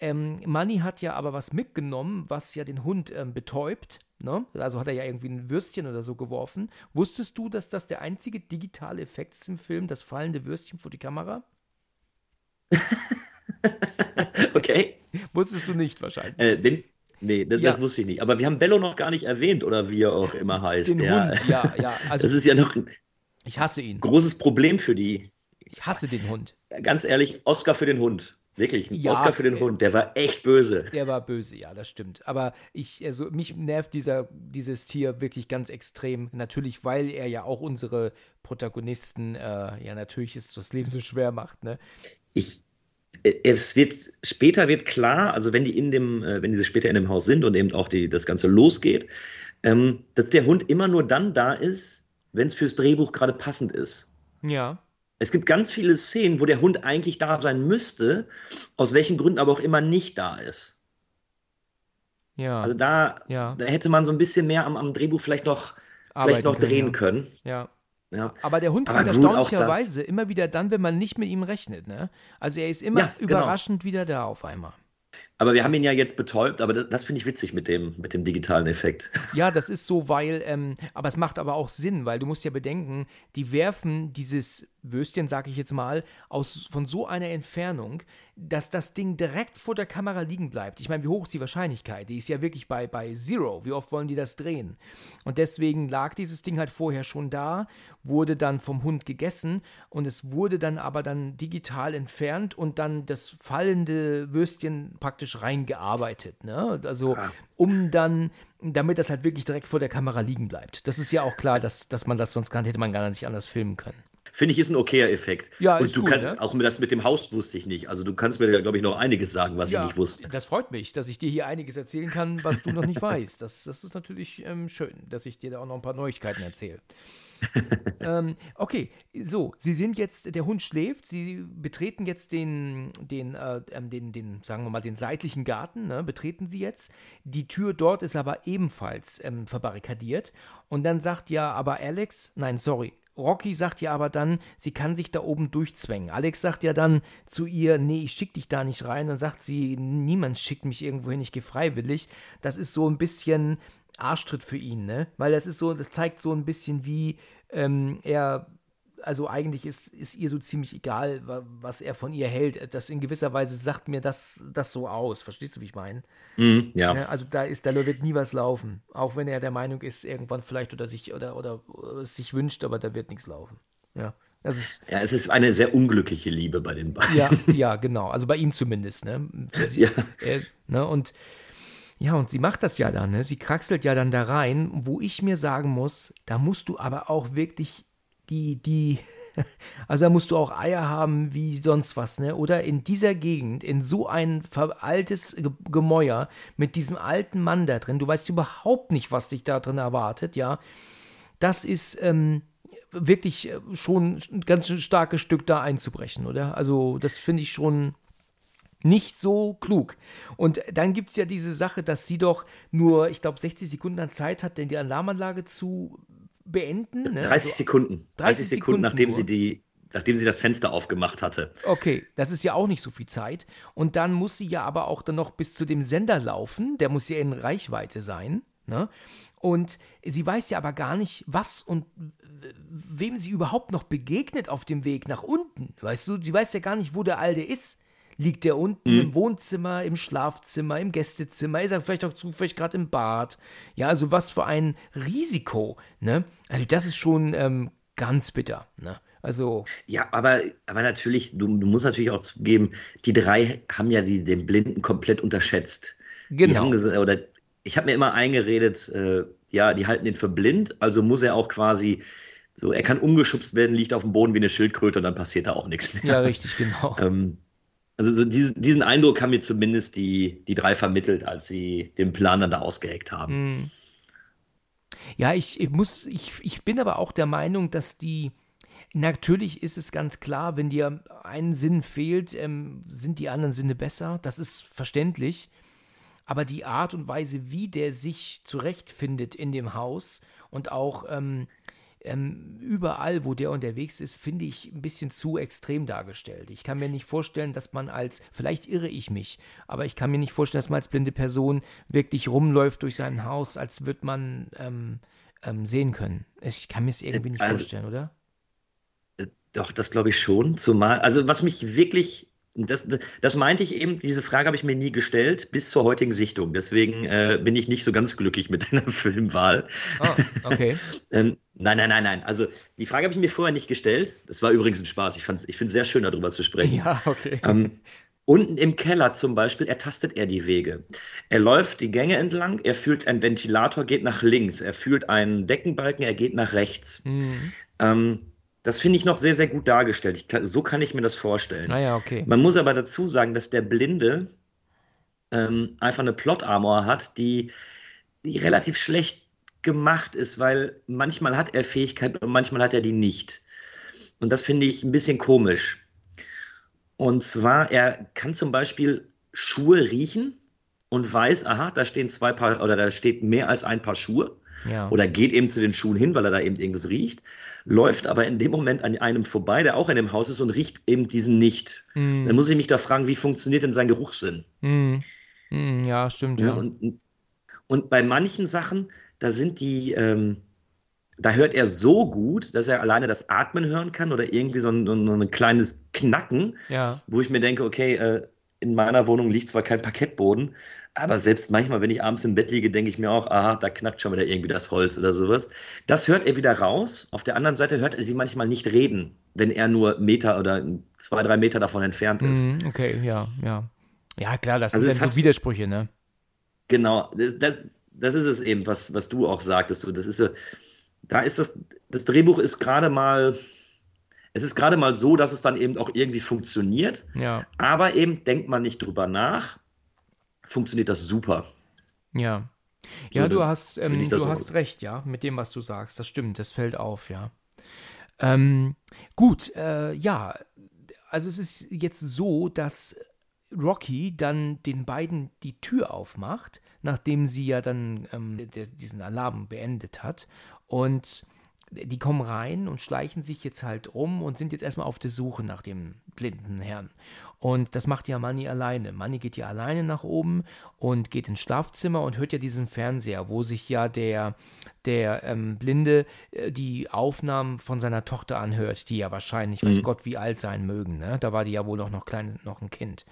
Ähm, Manny hat ja aber was mitgenommen, was ja den Hund ähm, betäubt. Ne? Also hat er ja irgendwie ein Würstchen oder so geworfen. Wusstest du, dass das der einzige digitale Effekt ist im Film, das fallende Würstchen vor die Kamera? Okay. Wusstest du nicht wahrscheinlich. Äh, den, nee, das, Ja. das wusste ich nicht. Aber wir haben Bello noch gar nicht erwähnt, oder wie er auch immer heißt. Den Der, Hund, ja, ja. Also das ist ja noch ein ich hasse ihn. großes Problem für die. Ich hasse den Hund. Ganz ehrlich, Oscar für den Hund. Wirklich, ein Ja, Oscar für den äh, Hund. Der war echt böse. Der war böse, ja, das stimmt. Aber ich, also mich nervt dieser, dieses Tier wirklich ganz extrem. Natürlich, weil er ja auch unsere Protagonisten, äh, ja, natürlich ist das Leben so schwer macht, ne? Ich, es wird, später wird klar, also wenn die in dem, äh, wenn diese später in dem Haus sind und eben auch die, das Ganze losgeht, ähm, dass der Hund immer nur dann da ist, wenn es fürs Drehbuch gerade passend ist. Ja. Es gibt ganz viele Szenen, wo der Hund eigentlich da sein müsste, aus welchen Gründen aber auch immer nicht da ist. Ja. Also da, ja. da hätte man so ein bisschen mehr am, am Drehbuch vielleicht noch, vielleicht noch können, drehen ja. können. Ja. Ja. Aber der Hund kommt erstaunlicherweise immer wieder dann, wenn man nicht mit ihm rechnet. Ne? Also er ist immer Ja, genau. überraschend wieder da auf einmal. Aber wir haben ihn ja jetzt betäubt, aber das, das finde ich witzig mit dem, mit dem digitalen Effekt. Ja, das ist so, weil, ähm, aber es macht aber auch Sinn, weil du musst ja bedenken, die werfen dieses Würstchen, sag ich jetzt mal, aus, von so einer Entfernung, dass das Ding direkt vor der Kamera liegen bleibt. Ich meine, wie hoch ist die Wahrscheinlichkeit? Die ist ja wirklich bei, bei Zero. Wie oft wollen die das drehen? Und deswegen lag dieses Ding halt vorher schon da, wurde dann vom Hund gegessen und es wurde dann aber dann digital entfernt und dann das fallende Würstchen praktisch reingearbeitet. Ne? Also um dann, damit das halt wirklich direkt vor der Kamera liegen bleibt. Das ist ja auch klar, dass, dass man das sonst kann, hätte man gar nicht anders filmen können. Finde ich, ist ein okayer Effekt. Ja, Und ist du gut, kannst, ne? auch das mit dem Haus wusste ich nicht. Also du kannst mir ja, glaube ich, noch einiges sagen, was ich nicht wusste. das freut mich, dass ich dir hier einiges erzählen kann, was du noch nicht weißt. Das, das ist natürlich ähm, schön, dass ich dir da auch noch ein paar Neuigkeiten erzähle. ähm, okay, so, Sie sind jetzt, der Hund schläft, Sie betreten jetzt den, den, äh, ähm, den, den, sagen wir mal, den seitlichen Garten, ne, betreten Sie jetzt. Die Tür dort ist aber ebenfalls ähm, verbarrikadiert. Und dann sagt ja aber Alex, nein, sorry, Rocky sagt ja aber dann, sie kann sich da oben durchzwängen. Alex sagt ja dann zu ihr, nee, ich schick dich da nicht rein. Dann sagt sie, niemand schickt mich irgendwo hin, ich gehe freiwillig. Das ist so ein bisschen Arschtritt für ihn, ne? Weil das ist so, das zeigt so ein bisschen, wie ähm, er, also eigentlich ist, ist ihr so ziemlich egal, wa- was er von ihr hält. Das in gewisser Weise sagt mir das, das so aus. Verstehst du, wie ich meine? Mhm, ja. Ne? Also da ist, da wird nie was laufen. Auch wenn er der Meinung ist, irgendwann vielleicht oder sich oder oder äh, es sich wünscht, aber da wird nichts laufen. Ja. Das ist, ja, es ist eine sehr unglückliche Liebe bei den beiden. ja, ja, genau. Also bei ihm zumindest, ne? Sie, Ja. äh, ne? Und ja, und sie macht das ja dann, ne? Sie kraxelt ja dann da rein, wo ich mir sagen muss, da musst du aber auch wirklich die, die, also da musst du auch Eier haben wie sonst was, ne? Oder in dieser Gegend, in so ein altes Ge- Gemäuer mit diesem alten Mann da drin, du weißt überhaupt nicht, was dich da drin erwartet, ja. Das ist ähm, wirklich äh, schon ein ganz starkes Stück da einzubrechen, oder? Also, das finde ich schon nicht so klug. Und dann gibt es ja diese Sache, dass sie doch nur, ich glaube, 60 Sekunden an Zeit hat, denn die Alarmanlage zu beenden. Ne? 30 Also- Sekunden. 30 Sekunden, Sekunden nachdem nur. sie die, nachdem sie das Fenster aufgemacht hatte. Okay, das ist ja auch nicht so viel Zeit. Und dann muss sie ja aber auch dann noch bis zu dem Sender laufen. Der muss ja in Reichweite sein. Ne? Und sie weiß ja aber gar nicht, was und wem sie überhaupt noch begegnet auf dem Weg nach unten. Weißt du, sie weiß ja gar nicht, wo der Alte ist. Liegt der unten im Wohnzimmer, im Schlafzimmer, im Gästezimmer? Ist er vielleicht auch zufällig gerade im Bad? Ja, also was für ein Risiko, ne? Also das ist schon ähm, ganz bitter, ne? Also, Ja, aber, aber natürlich, du, du musst natürlich auch zugeben, die drei haben ja die, den Blinden komplett unterschätzt. Die genau. haben gesagt, oder ich habe mir immer eingeredet, äh, ja, die halten den für blind, also muss er auch quasi so, er kann umgeschubst werden, liegt auf dem Boden wie eine Schildkröte und dann passiert da auch nichts mehr. Ja, richtig, genau. Ähm, also so diesen, diesen Eindruck haben mir zumindest die, die drei vermittelt, als sie den Plan dann da ausgeheckt haben. Hm. Ja, ich, ich muss, ich, ich bin aber auch der Meinung, dass die, natürlich ist es ganz klar, wenn dir ein Sinn fehlt, ähm, sind die anderen Sinne besser. Das ist verständlich. Aber die Art und Weise, wie der sich zurechtfindet in dem Haus und auch ähm, ähm, überall, wo der unterwegs ist, finde ich ein bisschen zu extrem dargestellt. Ich kann mir nicht vorstellen, dass man als, vielleicht irre ich mich, aber ich kann mir nicht vorstellen, dass man als blinde Person wirklich rumläuft durch sein Haus, als würde man ähm, ähm, sehen können. Ich kann mir es irgendwie nicht Also- vorstellen, oder? Doch, das glaube ich schon. Zumal, also was mich wirklich, das, das meinte ich eben, diese Frage habe ich mir nie gestellt, bis zur heutigen Sichtung. Deswegen äh, bin ich nicht so ganz glücklich mit deiner Filmwahl. Ah, okay. Ähm, nein, nein, nein, nein. Also die Frage habe ich mir vorher nicht gestellt. Das war übrigens ein Spaß. Ich, ich finde es sehr schön, darüber zu sprechen. ja, okay. Ähm, unten im Keller zum Beispiel ertastet er die Wege. Er läuft die Gänge entlang, er fühlt einen Ventilator, geht nach links, er fühlt einen Deckenbalken, er geht nach rechts. Mhm. Ähm, das finde ich noch sehr, sehr gut dargestellt. Ich, kann- so kann ich mir das vorstellen. Naja, okay. Man muss aber dazu sagen, dass der Blinde ähm, einfach eine Plot-Armor hat, die, die relativ schlecht gemacht ist, weil manchmal hat er Fähigkeiten und manchmal hat er die nicht. Und das finde ich ein bisschen komisch. Und zwar, er kann zum Beispiel Schuhe riechen und weiß, aha, da stehen zwei Paar oder da steht mehr als ein Paar Schuhe. Ja. Oder geht eben zu den Schuhen hin, weil er da eben irgendwas riecht, läuft aber in dem Moment an einem vorbei, der auch in dem Haus ist und riecht eben diesen nicht. Mm. Dann muss ich mich da fragen, wie funktioniert denn sein Geruchssinn? Mm. Mm, ja, stimmt. Ja. ja. Und, und, bei manchen Sachen, da sind die, ähm, da hört er so gut, dass er alleine das Atmen hören kann oder irgendwie so ein, so ein kleines Knacken, ja. wo ich mir denke, okay, äh, in meiner Wohnung liegt zwar kein Parkettboden, aber selbst manchmal, wenn ich abends im Bett liege, denke ich mir auch, aha, da knackt schon wieder irgendwie das Holz oder sowas. Das hört er wieder raus. Auf der anderen Seite hört er sie manchmal nicht reden, wenn er nur Meter oder zwei, drei Meter davon entfernt ist. Mhm, okay, ja, ja. Ja, klar, das also sind dann so Widersprüche, ne? Genau, das, das ist es eben, was, was du auch sagtest. Das ist da ist das, das Drehbuch ist gerade mal, es ist gerade mal so, dass es dann eben auch irgendwie funktioniert. Ja. Aber eben denkt man nicht drüber nach, funktioniert das super. Ja. Ja, so, du hast, ähm, du hast recht, ja, mit dem, was du sagst. Das stimmt, das fällt auf, ja. Ähm, gut, äh, ja, also es ist jetzt so, dass Rocky dann den beiden die Tür aufmacht, nachdem sie ja dann ähm, diesen Alarm beendet hat. Und die kommen rein und schleichen sich jetzt halt rum und sind jetzt erstmal auf der Suche nach dem blinden Herrn. Und das macht ja Manny alleine. Manny geht ja alleine nach oben und geht ins Schlafzimmer und hört ja diesen Fernseher, wo sich ja der, der ähm, Blinde äh, die Aufnahmen von seiner Tochter anhört, die ja wahrscheinlich, mhm. weiß Gott, wie alt sein mögen. Ne? Da war die ja wohl auch noch klein, noch ein Kind.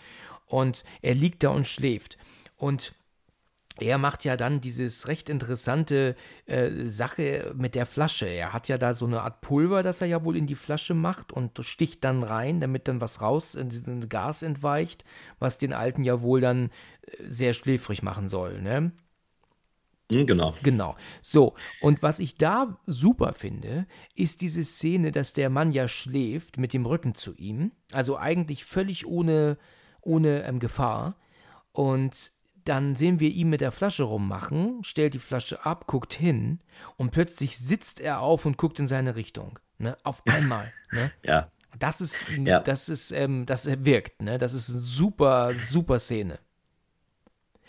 Und er liegt da und schläft. Und er macht ja dann dieses recht interessante äh, Sache mit der Flasche. Er hat ja da so eine Art Pulver, das er ja wohl in die Flasche macht und sticht dann rein, damit dann was raus, ein Gas entweicht, was den Alten ja wohl dann äh, sehr schläfrig machen soll, ne? Hm, genau. Genau. So, und was ich da super finde, ist diese Szene, dass der Mann ja schläft mit dem Rücken zu ihm, also eigentlich völlig ohne, ohne ähm, Gefahr. Und dann sehen wir ihn mit der Flasche rummachen, stellt die Flasche ab, guckt hin und plötzlich sitzt er auf und guckt in seine Richtung. Ne? Auf einmal. Ne? ja. Das ist, ja. das ist, ähm, das wirkt, ne? Das ist eine super, super Szene.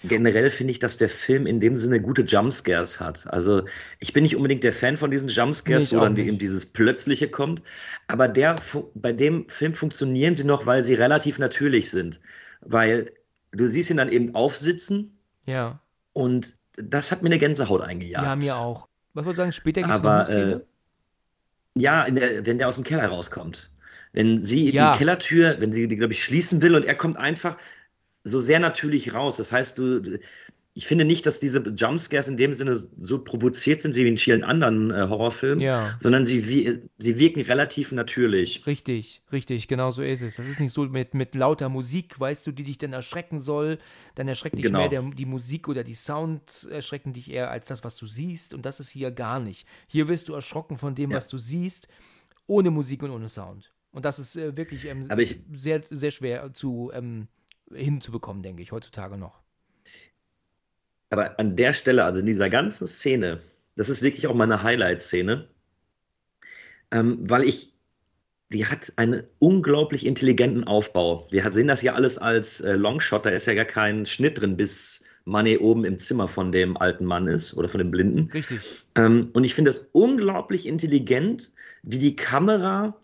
Generell finde ich, dass der Film in dem Sinne gute Jumpscares hat. Also ich bin nicht unbedingt der Fan von diesen Jumpscares, wo dann eben dieses Plötzliche kommt. Aber der, bei dem Film funktionieren sie noch, weil sie relativ natürlich sind. Weil du siehst ihn dann eben aufsitzen. Ja. Und das hat mir eine Gänsehaut eingejagt. Ja, mir auch. Was wollte ich sagen, später gibt es noch eine Szene? Äh, ja, der, wenn der aus dem Keller rauskommt. Wenn sie ja. die Kellertür, wenn sie die, glaube ich, schließen will und er kommt einfach so sehr natürlich raus. Das heißt, du, ich finde nicht, dass diese Jumpscares in dem Sinne so provoziert sind wie in vielen anderen äh, Horrorfilmen, ja. sondern sie, wie, sie wirken relativ natürlich. Richtig, richtig, genau so ist es. Das ist nicht so mit, mit lauter Musik, weißt du, die dich dann erschrecken soll. Dann erschreckt dich genau. mehr der, die Musik oder die Sound erschrecken dich eher als das, was du siehst. Und das ist hier gar nicht. Hier wirst du erschrocken von dem, ja. was du siehst, ohne Musik und ohne Sound. Und das ist äh, wirklich ähm, ich, sehr, sehr schwer zu, ähm, hinzubekommen, denke ich, heutzutage noch. Aber an der Stelle, also in dieser ganzen Szene, das ist wirklich auch meine Highlight-Szene, ähm, weil ich, die hat einen unglaublich intelligenten Aufbau. Wir sehen das ja alles als äh, Longshot, da ist ja gar kein Schnitt drin, bis Money oben im Zimmer von dem alten Mann ist oder von dem Blinden. Richtig. Ähm, und ich finde das unglaublich intelligent, wie die Kamera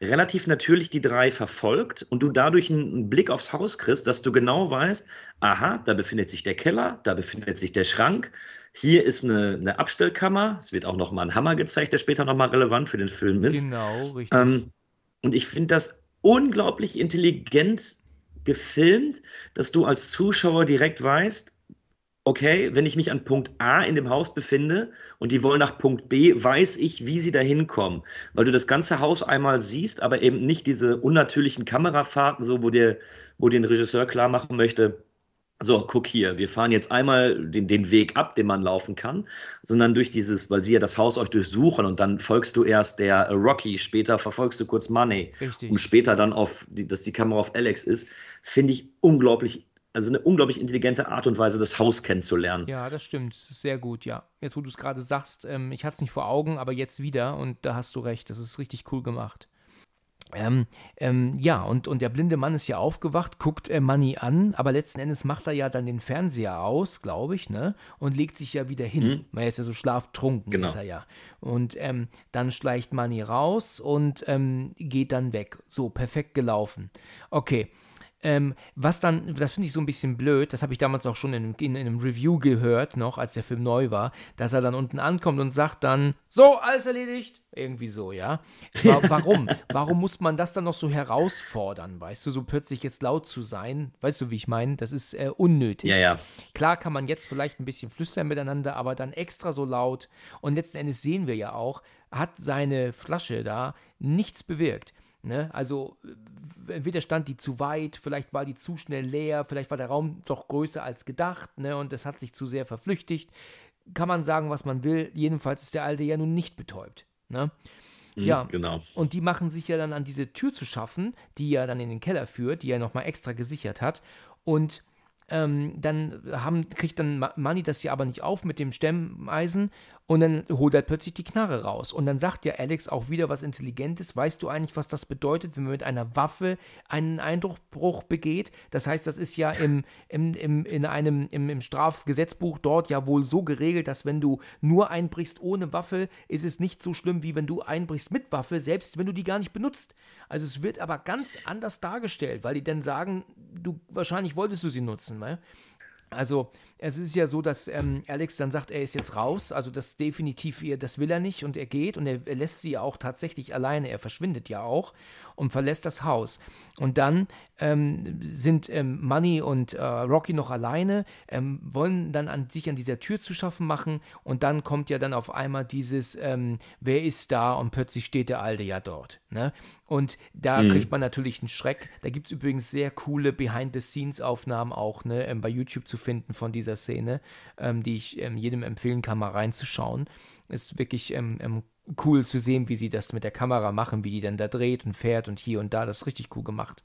relativ natürlich die drei verfolgt und du dadurch einen Blick aufs Haus kriegst, dass du genau weißt, aha, da befindet sich der Keller, da befindet sich der Schrank, hier ist eine, eine Abstellkammer, es wird auch nochmal ein Hammer gezeigt, der später nochmal relevant für den Film ist. Genau, richtig. Ähm, und ich finde das unglaublich intelligent gefilmt, dass du als Zuschauer direkt weißt, okay, wenn ich mich an Punkt A in dem Haus befinde und die wollen nach Punkt B, weiß ich, wie sie da hinkommen. Weil du das ganze Haus einmal siehst, aber eben nicht diese unnatürlichen Kamerafahrten, so wo dir, wo dir ein Regisseur klar machen möchte, so, guck hier, wir fahren jetzt einmal den, den Weg ab, den man laufen kann, sondern durch dieses, weil sie ja das Haus euch durchsuchen und dann folgst du erst der Rocky, später verfolgst du kurz Money, Richtig. um später dann auf, dass die Kamera auf Alex ist, finde ich unglaublich also eine unglaublich intelligente Art und Weise, das Haus kennenzulernen. Ja, das stimmt. Das ist sehr gut, ja. Jetzt, wo du es gerade sagst, ähm, ich hatte es nicht vor Augen, aber jetzt wieder und da hast du recht. Das ist richtig cool gemacht. Ähm, ähm, ja, und, und der blinde Mann ist ja aufgewacht, guckt äh, Manny an, aber letzten Endes macht er ja dann den Fernseher aus, glaube ich, ne? Und legt sich ja wieder hin. Mhm. Weil er ist ja so schlaftrunken, genau. ist er ja. Und ähm, dann schleicht Manny raus und ähm, geht dann weg. So, perfekt gelaufen. Okay. Ähm, was dann, das finde ich so ein bisschen blöd, das habe ich damals auch schon in, in, in, einem Review gehört, noch als der Film neu war, dass er dann unten ankommt und sagt dann, so, alles erledigt. Irgendwie so, ja. warum? warum muss man das dann noch so herausfordern, weißt du, so plötzlich jetzt laut zu sein? Weißt du, wie ich meine? Das ist äh, unnötig. Ja, ja. Klar kann man jetzt vielleicht ein bisschen flüstern miteinander, aber dann extra so laut. Und letzten Endes sehen wir ja auch, hat seine Flasche da nichts bewirkt. Ne? Also entweder stand die zu weit, vielleicht war die zu schnell leer, vielleicht war der Raum doch größer als gedacht ne? und es hat sich zu sehr verflüchtigt. Kann man sagen, was man will. Jedenfalls ist der Alte ja nun nicht betäubt. Ne? Mhm, ja, genau. Und die machen sich ja dann an diese Tür zu schaffen, die ja dann in den Keller führt, die er nochmal extra gesichert hat. Und ähm, dann haben, kriegt dann Manny das ja aber nicht auf mit dem Stemmeisen und dann holt er plötzlich die Knarre raus. Und dann sagt ja Alex auch wieder was Intelligentes. Weißt du eigentlich, was das bedeutet, wenn man mit einer Waffe einen Eindruckbruch begeht? Das heißt, das ist ja im, im, im, in einem, im, im Strafgesetzbuch dort ja wohl so geregelt, dass wenn du nur einbrichst ohne Waffe, ist es nicht so schlimm, wie wenn du einbrichst mit Waffe, selbst wenn du die gar nicht benutzt. Also es wird aber ganz anders dargestellt, weil die dann sagen, du wahrscheinlich wolltest du sie nutzen. Ne? Also es ist ja so, dass ähm, Alex dann sagt, er ist jetzt raus. Also das definitiv, das will er nicht und er geht und er, er lässt sie auch tatsächlich alleine. Er verschwindet ja auch und verlässt das Haus. Und dann ähm, sind ähm, Money und äh, Rocky noch alleine, ähm, wollen dann an sich an dieser Tür zu schaffen machen und dann kommt ja dann auf einmal dieses, ähm, wer ist da und plötzlich steht der Alte ja dort. Ne? Und da mhm. kriegt man natürlich einen Schreck. Da gibt es übrigens sehr coole Behind-the-Scenes-Aufnahmen auch ne, ähm, bei YouTube zu finden von dieser Szene, ähm, die ich jedem empfehlen kann, mal reinzuschauen. Ist wirklich cool zu sehen, wie sie das mit der Kamera machen, wie die dann da dreht und fährt und hier und da. Das ist richtig cool gemacht.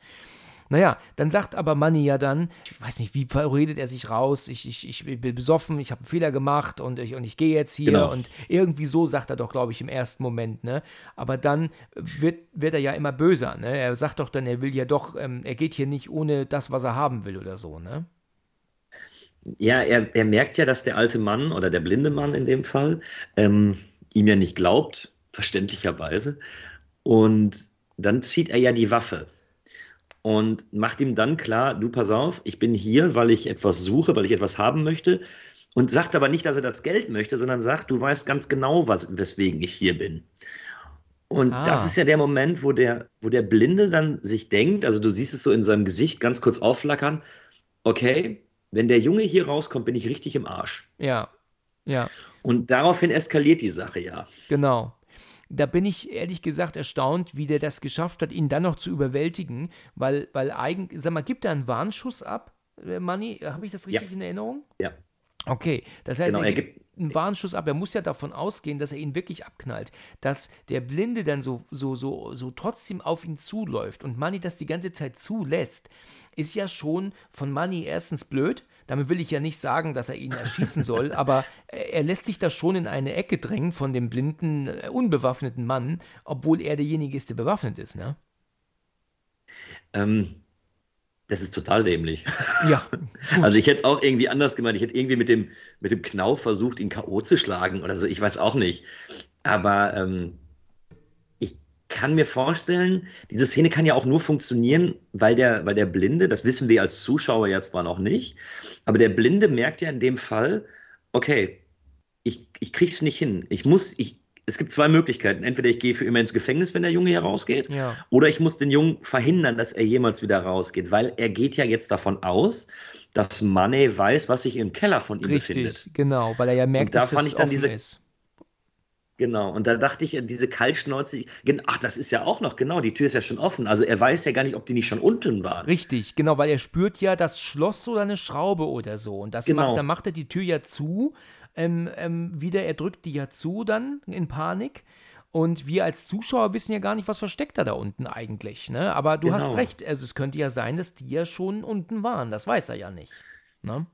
Naja, dann sagt aber Manny ja dann, ich weiß nicht, wie redet er sich raus, ich, ich, ich bin besoffen, ich habe einen Fehler gemacht und ich, und ich gehe jetzt hier genau. und irgendwie so sagt er doch, glaube ich, im ersten Moment, ne? Aber dann wird, wird er ja immer böser, ne? Er sagt doch dann, er will ja doch, ähm, er geht hier nicht ohne das, was er haben will oder so, ne? Ja, er, er merkt ja, dass der alte Mann oder der blinde Mann in dem Fall ähm, ihm ja nicht glaubt, verständlicherweise. Und dann zieht er ja die Waffe und macht ihm dann klar, du pass auf, ich bin hier, weil ich etwas suche, weil ich etwas haben möchte. Und sagt aber nicht, dass er das Geld möchte, sondern sagt, du weißt ganz genau, was, weswegen ich hier bin. Und ah. das ist ja der Moment, wo der, wo der Blinde dann sich denkt, also du siehst es so in seinem Gesicht ganz kurz aufflackern, okay, wenn der Junge hier rauskommt, bin ich richtig im Arsch. Ja, ja. Und daraufhin eskaliert die Sache ja. Genau. Da bin ich ehrlich gesagt erstaunt, wie der das geschafft hat, ihn dann noch zu überwältigen, weil, weil eigentlich, sag mal, gibt er einen Warnschuss ab, äh, Manni? Habe ich das richtig ja. in Erinnerung? Ja. Okay, das heißt, genau, er, gibt einen Warnschuss ab. Er muss ja davon ausgehen, dass er ihn wirklich abknallt. Dass der Blinde dann so, so, so, so trotzdem auf ihn zuläuft und Manny das die ganze Zeit zulässt, ist ja schon von Manny erstens blöd, damit will ich ja nicht sagen, dass er ihn erschießen soll, aber er lässt sich da schon in eine Ecke drängen von dem blinden, äh, unbewaffneten Mann, obwohl er derjenige ist, der bewaffnet ist, ne? Ähm, das ist total dämlich. Ja. Gut. Also ich hätte es auch irgendwie anders gemacht. Ich hätte irgendwie mit dem, mit dem Knauf versucht, ihn K.O. zu schlagen oder so. Ich weiß auch nicht. Aber ähm, kann mir vorstellen, diese Szene kann ja auch nur funktionieren, weil der, weil der Blinde, das wissen wir als Zuschauer ja zwar noch nicht, aber der Blinde merkt ja in dem Fall, okay, ich, ich krieg's nicht hin. Ich muss, ich, es gibt zwei Möglichkeiten. Entweder ich gehe für immer ins Gefängnis, wenn der Junge hier rausgeht, ja. oder ich muss den Jungen verhindern, dass er jemals wieder rausgeht, weil er geht ja jetzt davon aus, dass Money weiß, was sich im Keller von ihm Richtig, befindet. Genau, weil er ja merkt, da dass ich dann diese, ist. Genau, und da dachte ich, diese Kaltschnäuze, ach, das ist ja auch noch, genau, die Tür ist ja schon offen. Also er weiß ja gar nicht, ob die nicht schon unten war. Richtig, genau, weil er spürt ja das Schloss oder eine Schraube oder so. Und das genau. macht, dann macht er die Tür ja zu, ähm, ähm, wieder, er drückt die ja zu dann in Panik. Und wir als Zuschauer wissen ja gar nicht, was versteckt er da unten eigentlich. Ne? Aber du genau. hast recht, also es könnte ja sein, dass die ja schon unten waren. Das weiß er ja nicht. Ne?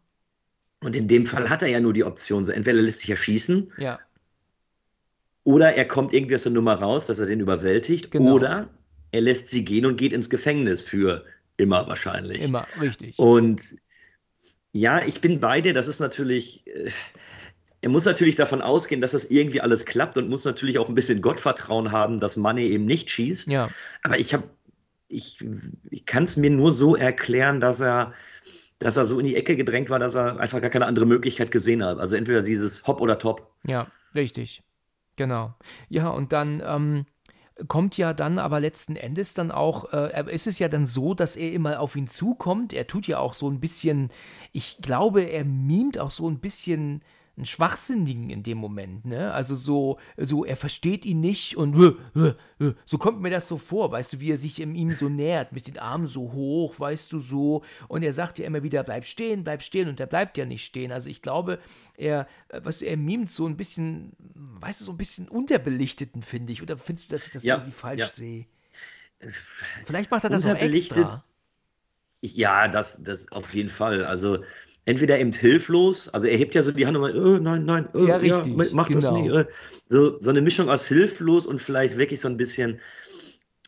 Und in dem Fall hat er ja nur die Option, so entweder lässt sich erschießen ja. Oder er kommt irgendwie aus der Nummer raus, dass er den überwältigt, genau. oder er lässt sie gehen und geht ins Gefängnis für immer wahrscheinlich. Immer, richtig. Und ja, ich bin bei dir, das ist natürlich. Äh, er muss natürlich davon ausgehen, dass das irgendwie alles klappt und muss natürlich auch ein bisschen Gottvertrauen haben, dass Money eben nicht schießt. Ja. Aber ich habe, ich, ich kann es mir nur so erklären, dass er, dass er so in die Ecke gedrängt war, dass er einfach gar keine andere Möglichkeit gesehen hat. Also entweder dieses Hop oder Top. Ja, richtig. Genau. Ja, und dann ähm, kommt ja dann aber letzten Endes dann auch, äh, ist es ja dann so, dass er immer auf ihn zukommt. Er tut ja auch so ein bisschen, ich glaube, er mimt auch so ein bisschen einen Schwachsinnigen in dem Moment, ne? Also so, so er versteht ihn nicht und äh, äh, äh, so kommt mir das so vor, weißt du, wie er sich in ihm so nähert, mit den Armen so hoch, weißt du, so. Und er sagt ja immer wieder, bleib stehen, bleib stehen und er bleibt ja nicht stehen. Also ich glaube, er, weißt du, er mimt so ein bisschen, weißt du, so ein bisschen unterbelichteten, finde ich. Oder findest du, dass ich das ja, irgendwie falsch ja. sehe? Vielleicht macht er das auch extra. Ja, das, das auf jeden Fall. Also entweder eben hilflos, also er hebt ja so die Hand und meint, oh, nein, nein, oh, ja, richtig, ja, mach genau. das nicht. Oh. So, so eine Mischung aus hilflos und vielleicht wirklich so ein bisschen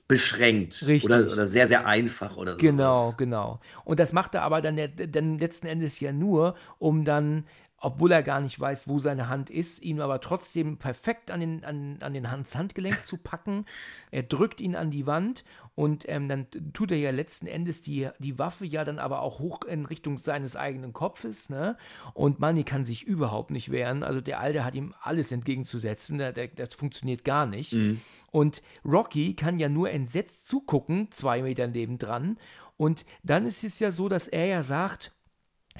beschränkt oder, oder sehr, sehr einfach oder so. Genau, genau. Und das macht er aber dann, dann letzten Endes ja nur, um dann obwohl er gar nicht weiß, wo seine Hand ist, ihn aber trotzdem perfekt an den, an, an den Hans Handgelenk zu packen. Er drückt ihn an die Wand und ähm, dann tut er ja letzten Endes die, die Waffe ja dann aber auch hoch in Richtung seines eigenen Kopfes, ne? Und Manny kann sich überhaupt nicht wehren. Also der Alte hat ihm alles entgegenzusetzen. Der, der, das funktioniert gar nicht. Mhm. Und Rocky kann ja nur entsetzt zugucken, zwei Meter nebendran. Und dann ist es ja so, dass er ja sagt,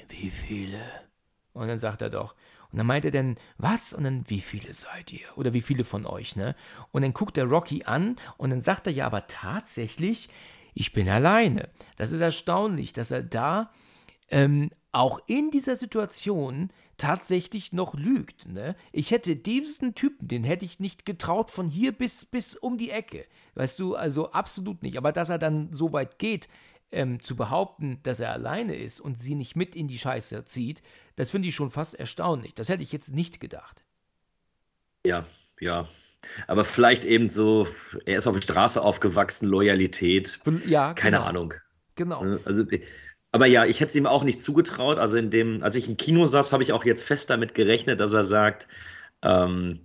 wie viele? Und dann sagt er doch. Und dann meint er dann, was? Und dann, wie viele seid ihr? Oder wie viele von euch, ne? Und dann guckt er Rocky an und dann sagt er ja aber tatsächlich, ich bin alleine. Das ist erstaunlich, dass er da ähm, auch in dieser Situation tatsächlich noch lügt. Ne? Ich hätte diesen Typen, den hätte ich nicht getraut von hier bis, bis um die Ecke. Weißt du, also absolut nicht. Aber dass er dann so weit geht, ähm, zu behaupten, dass er alleine ist und sie nicht mit in die Scheiße zieht, das finde ich schon fast erstaunlich. Das hätte ich jetzt nicht gedacht. Ja, ja. Aber vielleicht eben so, er ist auf der Straße aufgewachsen, Loyalität. Ja, keine genau. Ahnung. Genau. Ne, also, aber ja, ich hätte es ihm auch nicht zugetraut. Also in dem, als ich im Kino saß, habe ich auch jetzt fest damit gerechnet, dass er sagt, ähm,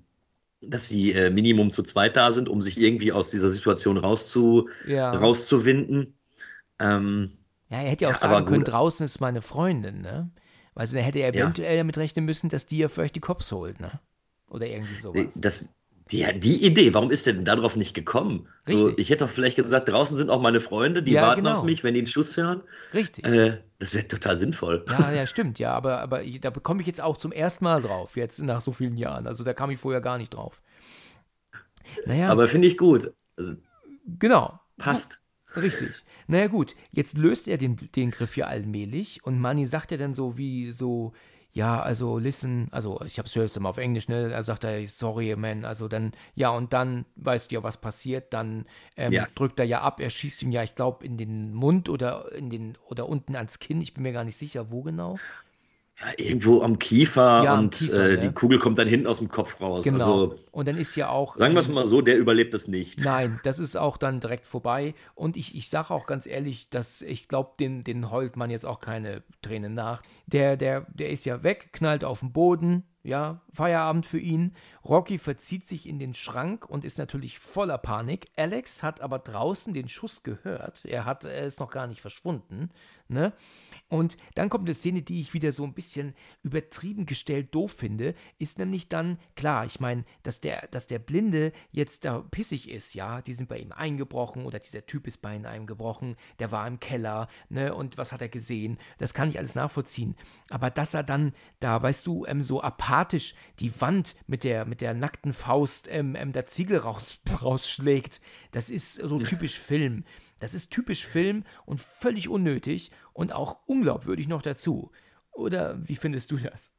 dass sie äh, Minimum zu zweit da sind, um sich irgendwie aus dieser Situation rauszu, ja. rauszuwinden. Ähm, ja, er hätte ja auch sagen können, draußen ist meine Freundin, ne? Also da hätte er eventuell ja. damit rechnen müssen, dass die ja für euch die Cops holt, ne? Oder irgendwie sowas. Das, die, die Idee, warum ist der denn darauf nicht gekommen? So, ich hätte doch vielleicht gesagt, draußen sind auch meine Freunde, die ja, warten genau. auf mich, wenn die einen Schuss hören. Richtig. Äh, das wäre total sinnvoll. Ja, ja, stimmt, ja, aber, aber ich, da bekomme ich jetzt auch zum ersten Mal drauf, jetzt nach so vielen Jahren. Also da kam ich vorher gar nicht drauf. Naja. Aber finde ich gut. Also, genau. Passt. Richtig. Naja gut, jetzt löst er den, den Griff ja allmählich und Manny sagt ja dann so wie so, ja, also listen, also ich hab's höchst immer auf Englisch, ne? Er sagt er, sorry, man, also dann, ja, und dann weißt du ja, was passiert, dann ähm, ja. drückt er ja ab, er schießt ihm ja, ich glaube, in den Mund oder in den oder unten ans Kinn, ich bin mir gar nicht sicher, wo genau. Ja, irgendwo am Kiefer ja, und Kiefer, äh, die Kugel kommt dann hinten aus dem Kopf raus. Genau. Also, und dann ist ja auch. Sagen wir es mal so, der überlebt es nicht. Nein, das ist auch dann direkt vorbei. Und ich, ich sage auch ganz ehrlich, dass ich glaube, den, den heult man jetzt auch keine Tränen nach. Der, der, der ist ja weg, knallt auf den Boden. Ja, Feierabend für ihn. Rocky verzieht sich in den Schrank und ist natürlich voller Panik. Alex hat aber draußen den Schuss gehört. Er hat er ist noch gar nicht verschwunden. Ne? Und dann kommt eine Szene, die ich wieder so ein bisschen übertrieben gestellt doof finde, ist nämlich dann, klar, ich meine, dass der, dass der Blinde jetzt da pissig ist, ja, die sind bei ihm eingebrochen oder dieser Typ ist bei ihm eingebrochen, der war im Keller, ne, und was hat er gesehen? Das kann ich alles nachvollziehen. Aber dass er dann da, weißt du, ähm, so apathisch die Wand mit der, mit der nackten Faust ähm, ähm, der Ziegel raus, rausschlägt, das ist so typisch Film. Das ist typisch Film und völlig unnötig und auch unglaubwürdig noch dazu. Oder wie findest du das?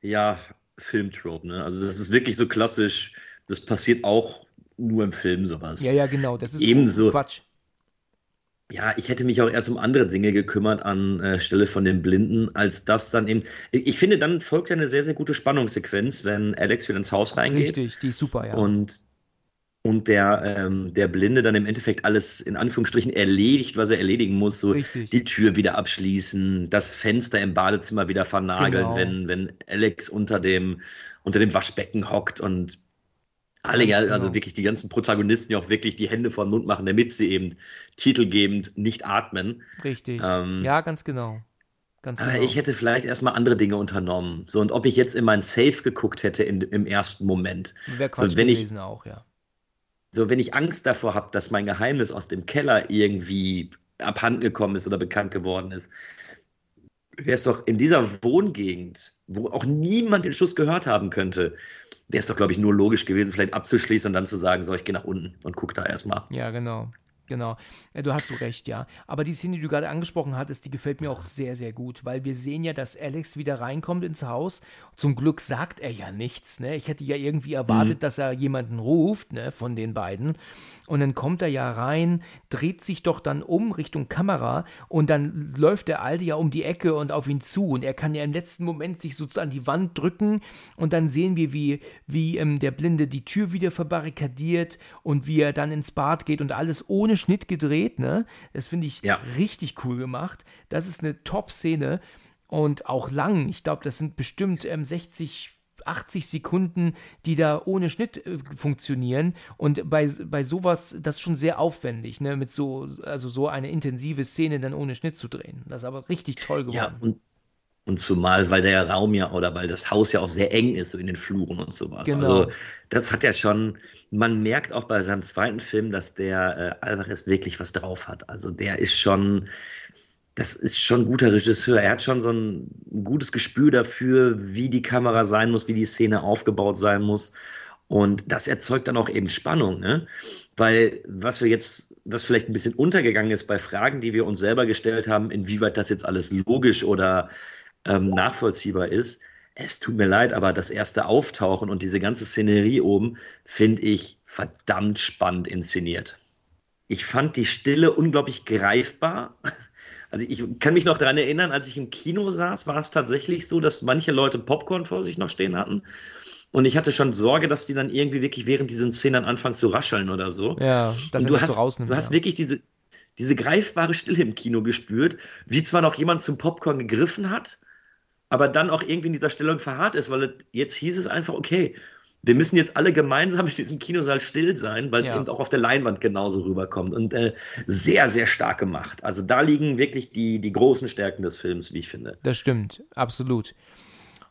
Ja, Filmtrope, ne? Also das ist wirklich so klassisch das passiert auch nur im Film sowas. Ja, ja, genau. Das ist Ebenso, Quatsch. Ja, ich hätte mich auch erst um andere Dinge gekümmert an äh, Stelle von den Blinden, als das dann eben. Ich, ich finde, dann folgt ja eine sehr, sehr gute Spannungssequenz, wenn Alex wieder ins Haus reingeht. Richtig, die ist super, ja. Und, und der, ähm, der Blinde dann im Endeffekt alles in Anführungsstrichen erledigt, was er erledigen muss. So Richtig. die Tür wieder abschließen, das Fenster im Badezimmer wieder vernageln, Genau. wenn, wenn Alex unter dem, unter dem Waschbecken hockt und alle, ja, genau. also wirklich die ganzen Protagonisten ja auch wirklich die Hände vor den Mund machen, damit sie eben titelgebend nicht atmen. Richtig. Ähm, ja, ganz genau. Ganz Aber genau. ich hätte vielleicht erstmal andere Dinge unternommen. So, und ob ich jetzt in mein Safe geguckt hätte in, im ersten Moment. Wäre Quatsch so, wenn ich- gewesen auch, ja. So, wenn ich Angst davor habe, dass mein Geheimnis aus dem Keller irgendwie abhanden gekommen ist oder bekannt geworden ist, wäre es doch in dieser Wohngegend, wo auch niemand den Schuss gehört haben könnte, wäre es doch, glaube ich, nur logisch gewesen, vielleicht abzuschließen und dann zu sagen, so, ich gehe nach unten und gucke da erstmal. Ja, genau. Genau. Ja, du hast so recht, ja. Aber die Szene, die du gerade angesprochen hattest, die gefällt mir auch sehr, sehr gut, weil wir sehen ja, dass Alex wieder reinkommt ins Haus. Zum Glück sagt er ja nichts, ne? Ich hätte ja irgendwie erwartet, dass er jemanden ruft, ne, von den beiden. Und dann kommt er ja rein, dreht sich doch dann um Richtung Kamera und dann läuft der Alte ja um die Ecke und auf ihn zu und er kann ja im letzten Moment sich so an die Wand drücken und dann sehen wir, wie, wie ähm, der Blinde die Tür wieder verbarrikadiert und wie er dann ins Bad geht und alles ohne Schnitt gedreht, ne? Das finde ich Ja. richtig cool gemacht. Das ist eine Top-Szene und auch lang. Ich glaube, das sind bestimmt ähm, 60, 80 Sekunden, die da ohne Schnitt äh, funktionieren. Und bei, bei sowas, das ist schon sehr aufwendig, ne? Mit so, also so eine intensive Szene dann ohne Schnitt zu drehen. Das ist aber richtig toll geworden. Ja, und, und zumal, weil der Raum ja oder weil das Haus ja auch sehr eng ist, so in den Fluren und sowas. Genau. Also, das hat ja schon, man merkt auch bei seinem zweiten Film, dass der äh, Alvarez wirklich was drauf hat. Also, der ist schon, das ist schon ein guter Regisseur. Er hat schon so ein gutes Gespür dafür, wie die Kamera sein muss, wie die Szene aufgebaut sein muss. Und das erzeugt dann auch eben Spannung, ne? Weil was wir jetzt, was vielleicht ein bisschen untergegangen ist bei Fragen, die wir uns selber gestellt haben, inwieweit das jetzt alles logisch oder ähm, nachvollziehbar ist. Es tut mir leid, aber das erste Auftauchen und diese ganze Szenerie oben finde ich verdammt spannend inszeniert. Ich fand die Stille unglaublich greifbar. Also ich kann mich noch daran erinnern, als ich im Kino saß, war es tatsächlich so, dass manche Leute Popcorn vor sich noch stehen hatten. Und ich hatte schon Sorge, dass die dann irgendwie wirklich während diesen Szenen anfangen zu rascheln oder so. Ja, dass du das hast, so rausnimmt. du hast ja. wirklich diese, diese greifbare Stille im Kino gespürt, wie zwar noch jemand zum Popcorn gegriffen hat, aber dann auch irgendwie in dieser Stellung verharrt ist, weil jetzt hieß es einfach, okay, wir müssen jetzt alle gemeinsam in diesem Kinosaal still sein, weil es Ja. eben auch auf der Leinwand genauso rüberkommt. Und äh, sehr, sehr stark gemacht. Also da liegen wirklich die, die großen Stärken des Films, wie ich finde. Das stimmt, absolut.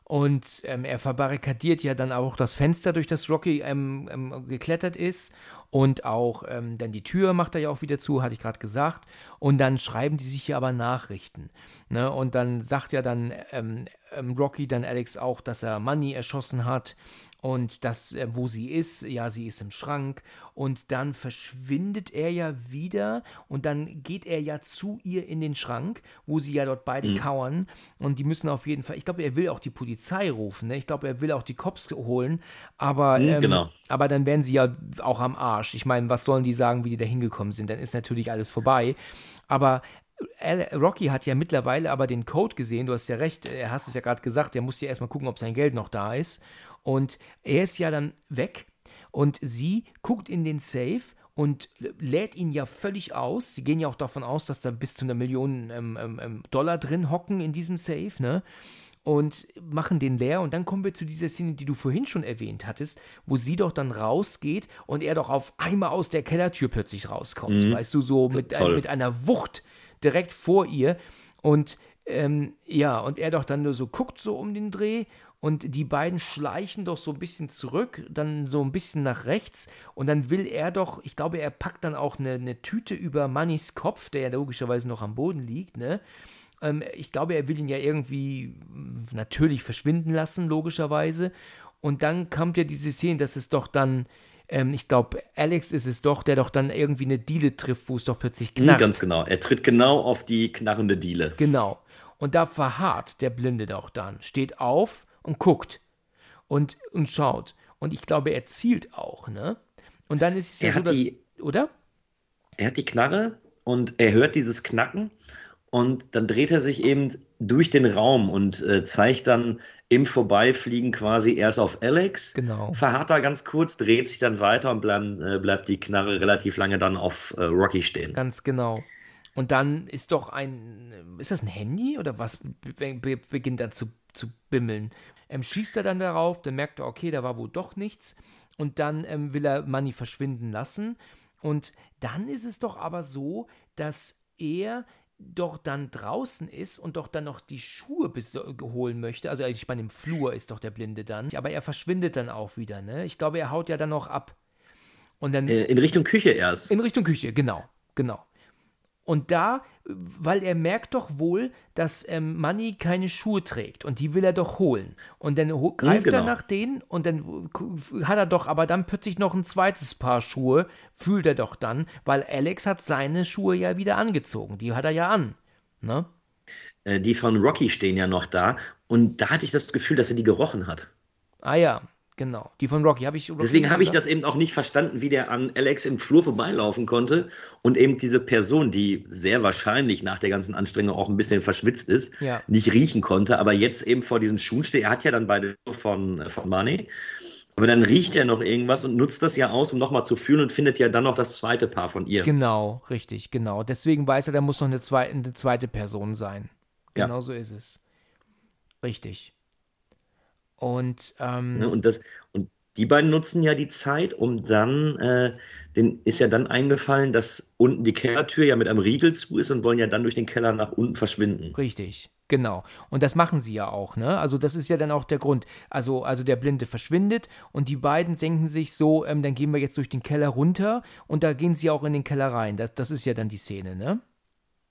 Und ähm, er verbarrikadiert ja dann auch das Fenster, durch das Rocky ähm, ähm, geklettert ist. Und auch ähm, dann die Tür macht er ja auch wieder zu, hatte ich gerade gesagt. Und dann schreiben die sich ja aber Nachrichten. Ne? Und dann sagt ja dann ähm, ähm, Rocky dann Alex auch, dass er Money erschossen hat. Und das, äh, wo sie ist, ja, sie ist im Schrank. Und dann verschwindet er ja wieder. Und dann geht er ja zu ihr in den Schrank, wo sie ja dort beide kauern. Und die müssen auf jeden Fall, ich glaube, er will auch die Polizei rufen. Ne? Ich glaube, er will auch die Cops holen. Aber, Mhm, ähm, genau. aber dann werden sie ja auch am Arsch. Ich meine, was sollen die sagen, wie die da hingekommen sind? Dann ist natürlich alles vorbei. Aber Al- Rocky hat ja mittlerweile aber den Code gesehen. Du hast ja recht, er hast es ja gerade gesagt, er muss ja erstmal gucken, ob sein Geld noch da ist. Und er ist ja dann weg und sie guckt in den Safe und lädt ihn ja völlig aus. Sie gehen ja auch davon aus, dass da bis zu einer Million ähm, ähm, ähm, Dollar drin hocken in diesem Safe, ne? Und machen den leer. Und dann kommen wir zu dieser Szene, die du vorhin schon erwähnt hattest, wo sie doch dann rausgeht und er doch auf einmal aus der Kellertür plötzlich rauskommt. Weißt du, so mit, Toll. mit einer Wucht direkt vor ihr. Und ähm, ja, und er doch dann nur so guckt so um den Dreh und die beiden schleichen doch so ein bisschen zurück, dann so ein bisschen nach rechts und dann will er doch, ich glaube, er packt dann auch eine, eine Tüte über Mannys Kopf, der ja logischerweise noch am Boden liegt, ne? Ähm, ich glaube, er will ihn ja irgendwie mh, natürlich verschwinden lassen, logischerweise. Und dann kommt ja diese Szene, dass es doch dann, ähm, ich glaube, Alex ist es doch, der doch dann irgendwie eine Diele trifft, wo es doch plötzlich knarrt. ganz genau. Er tritt genau auf die knarrende Diele. Genau. Und da verharrt der Blinde doch dann, steht auf und guckt und, und schaut. Und ich glaube, er zielt auch, ne? Und dann ist es ja Er so, dass, die- oder? Er hat die Knarre und er hört dieses Knacken und dann dreht er sich eben durch den Raum und äh, zeigt dann im Vorbeifliegen quasi erst auf Alex, Genau. verharrt da ganz kurz, dreht sich dann weiter und bleib, äh, bleibt die Knarre relativ lange dann auf äh, Rocky stehen. Ganz genau. Und dann ist doch ein, ist das ein Handy oder was be be beginnt dann zu, zu bimmeln? Ähm, schießt er dann darauf, dann merkt er, okay, da war wohl doch nichts. Und dann ähm, will er Money verschwinden lassen. Und dann ist es doch aber so, dass er doch dann draußen ist und doch dann noch die Schuhe bis holen möchte. Also eigentlich bei dem Flur ist doch der Blinde dann. Aber er verschwindet dann auch wieder, ne? Ich glaube, er haut ja dann noch ab. Und dann Äh, in Richtung Küche erst. in Richtung Küche, genau, genau. Und da, weil er merkt doch wohl, dass ähm, Manny keine Schuhe trägt und die will er doch holen. Und dann ho- greift er genau. nach denen und dann hat er doch aber dann plötzlich noch ein zweites Paar Schuhe, fühlt er doch dann, weil Alex hat seine Schuhe ja wieder angezogen. Die hat er ja an. Ne? Äh, die von Rocky stehen ja noch da und da hatte ich das Gefühl, dass er die gerochen hat. Ah ja, genau. Die von Rocky habe ich. Rocky Deswegen habe ich das eben auch nicht verstanden, wie der an Alex im Flur vorbeilaufen konnte und eben diese Person, die sehr wahrscheinlich nach der ganzen Anstrengung auch ein bisschen verschwitzt ist, Ja. nicht riechen konnte, aber jetzt eben vor diesen Schuhen steht. Er hat ja dann beide von, von Mane, aber dann riecht er noch irgendwas und nutzt das ja aus, um nochmal zu fühlen und findet ja dann noch das zweite Paar von ihr. Genau, richtig, genau. Deswegen weiß er, da muss noch eine, zwei, eine zweite Person sein. Ja. Genau so ist es. Richtig. Und ähm, Ne, Und, das, und die beiden nutzen ja die Zeit, um dann, äh, den ist ja dann eingefallen, dass unten die Kellertür ja mit einem Riegel zu ist und wollen ja dann durch den Keller nach unten verschwinden. richtig, genau. Und das machen sie ja auch, ne? Also das ist ja dann auch der Grund. Also, also der Blinde verschwindet und die beiden denken sich so, ähm, dann gehen wir jetzt durch den Keller runter und da gehen sie auch in den Keller rein. Das, das ist ja dann die Szene, ne?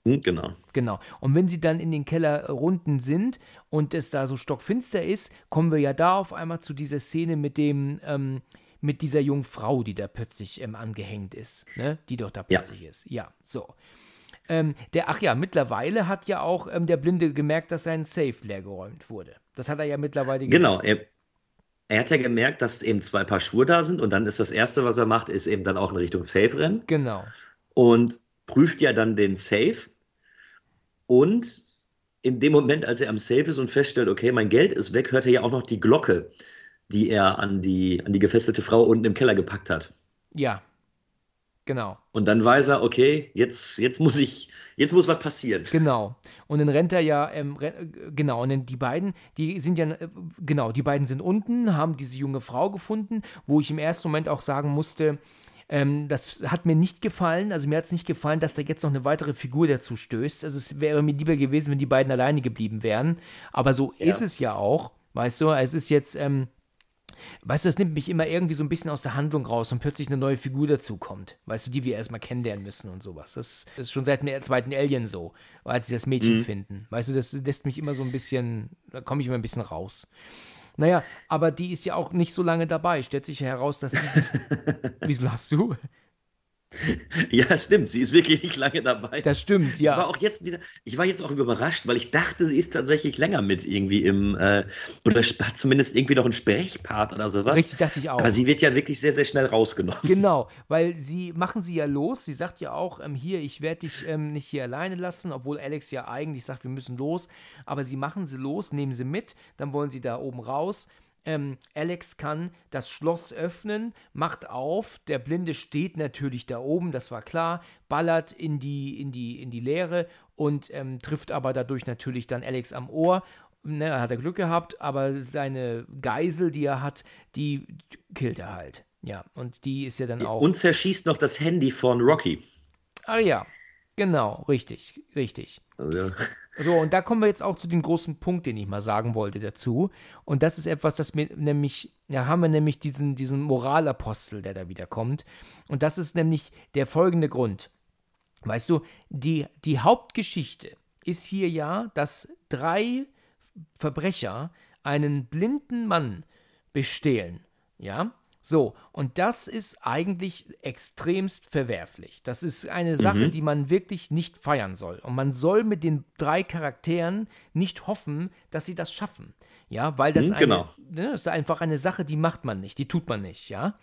Hm, genau. Genau. Und wenn sie dann in den Keller runden sind und es da so stockfinster ist, kommen wir ja da auf einmal zu dieser Szene mit dem, ähm, mit dieser jungen Frau, die da plötzlich ähm, angehängt ist, ne? Die doch da Ja. plötzlich ist. Ja, so. Ähm, der, ach ja, mittlerweile hat ja auch ähm, der Blinde gemerkt, dass sein Safe leergeräumt wurde. Das hat er ja mittlerweile Genau, er, er hat ja gemerkt, dass eben zwei Paar Schuhe da sind und dann ist das Erste, was er macht, ist eben dann auch in Richtung Safe rennen Genau. und prüft ja dann den Safe und in dem Moment, als er am Safe ist und feststellt, okay, mein Geld ist weg, hört er ja auch noch die Glocke, die er an die, an die gefesselte Frau unten im Keller gepackt hat. Ja. Genau. Und dann weiß er, okay, jetzt, jetzt muss ich, jetzt muss was passieren. Genau. Und dann rennt er ja, ähm, ren- äh, genau, und dann die beiden, die sind ja, äh, genau, die beiden sind unten, haben diese junge Frau gefunden, wo ich im ersten Moment auch sagen musste, ähm, das hat mir nicht gefallen, also mir hat es nicht gefallen, dass da jetzt noch eine weitere Figur dazu stößt. Also es wäre mir lieber gewesen, wenn die beiden alleine geblieben wären. Aber so Ja. ist es ja auch, weißt du, es ist jetzt, ähm, Weißt du, das nimmt mich immer irgendwie so ein bisschen aus der Handlung raus und plötzlich eine neue Figur dazu kommt. Weißt du, die wir erstmal kennenlernen müssen und sowas. Das ist schon seit dem zweiten Alien so, als sie das Mädchen finden. Weißt du, das lässt mich immer so ein bisschen, da komme ich immer ein bisschen raus. Naja, aber die ist ja auch nicht so lange dabei. Stellt sich ja heraus, dass sie. Wieso lachst du? Ja, stimmt, sie ist wirklich nicht lange dabei. Das stimmt, Ich war ja. auch jetzt wieder, ich war jetzt auch überrascht, weil ich dachte, sie ist tatsächlich länger mit irgendwie im, äh, oder hat zumindest irgendwie noch einen Sprechpart oder sowas. Richtig, dachte ich auch. Aber sie wird ja wirklich sehr, sehr schnell rausgenommen. Genau, weil sie machen sie ja los. Sie sagt ja auch, ähm, hier, ich werde dich ähm, nicht hier alleine lassen, obwohl Alex ja eigentlich sagt, wir müssen los. Aber sie machen sie los, nehmen sie mit, dann wollen sie da oben raus. Ähm, Alex kann das Schloss öffnen, macht auf. Der Blinde steht natürlich da oben, das war klar, ballert in die, in die, in die Leere und ähm, trifft aber dadurch natürlich dann Alex am Ohr. Ne, hat er Glück gehabt, aber seine Geisel, die er hat, die killt er halt. Ja, und die ist ja dann auch. Und zerschießt noch das Handy von Rocky. Ah ja, genau, richtig, richtig. Also, So, und da kommen wir jetzt auch zu dem großen Punkt, den ich mal sagen wollte dazu. Und das ist etwas, das mir nämlich, da haben wir nämlich diesen, diesen Moralapostel, der da wieder kommt. Und das ist nämlich der folgende Grund. Weißt du, die, die Hauptgeschichte ist hier ja, dass drei Verbrecher einen blinden Mann bestehlen. Ja, So, und das ist eigentlich extremst verwerflich. Das ist eine Sache, Mhm. die man wirklich nicht feiern soll. Und man soll mit den drei Charakteren nicht hoffen, dass sie das schaffen. Ja, weil das, Mhm, eine, genau. ne, das ist einfach eine Sache, die macht man nicht, die tut man nicht, ja.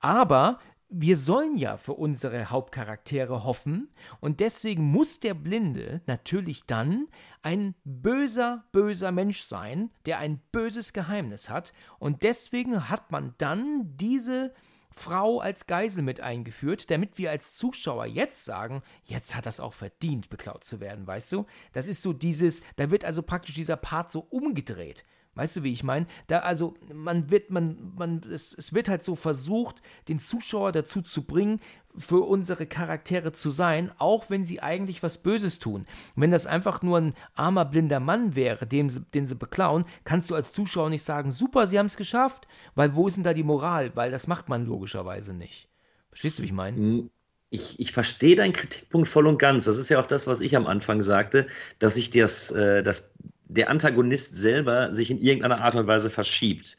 Aber wir sollen ja für unsere Hauptcharaktere hoffen und deswegen muss der Blinde natürlich dann ein böser, böser Mensch sein, der ein böses Geheimnis hat und deswegen hat man dann diese Frau als Geisel mit eingeführt, damit wir als Zuschauer jetzt sagen, jetzt hat das auch verdient, beklaut zu werden, weißt du? Das ist so dieses, da wird also praktisch dieser Part so umgedreht. Weißt du, wie ich meine? Da also man wird man man es, es wird halt so versucht, den Zuschauer dazu zu bringen, für unsere Charaktere zu sein, auch wenn sie eigentlich was Böses tun. Wenn das einfach nur ein armer blinder Mann wäre, den sie, den sie beklauen, kannst du als Zuschauer nicht sagen, super, sie haben es geschafft, weil wo ist denn da die Moral? Weil das macht man logischerweise nicht. Verstehst du, wie ich meine? Ich, ich verstehe deinen Kritikpunkt voll und ganz. Das ist ja auch das, was ich am Anfang sagte, dass sich das, äh, dass der Antagonist selber sich in irgendeiner Art und Weise verschiebt.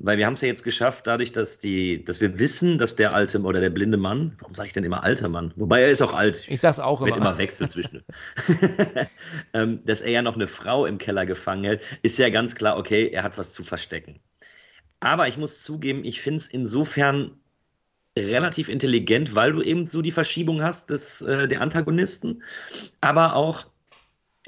Weil wir haben es ja jetzt geschafft, dadurch, dass die, dass wir wissen, dass der alte oder der blinde Mann, warum sage ich denn immer alter Mann? Wobei er ist auch alt. Ich sag's auch wird immer. immer wechselt zwischen. ähm, dass er ja noch eine Frau im Keller gefangen hält, ist ja ganz klar, okay, er hat was zu verstecken. Aber ich muss zugeben, ich finde es insofern relativ intelligent, weil du eben so die Verschiebung hast des, äh, der Antagonisten, aber auch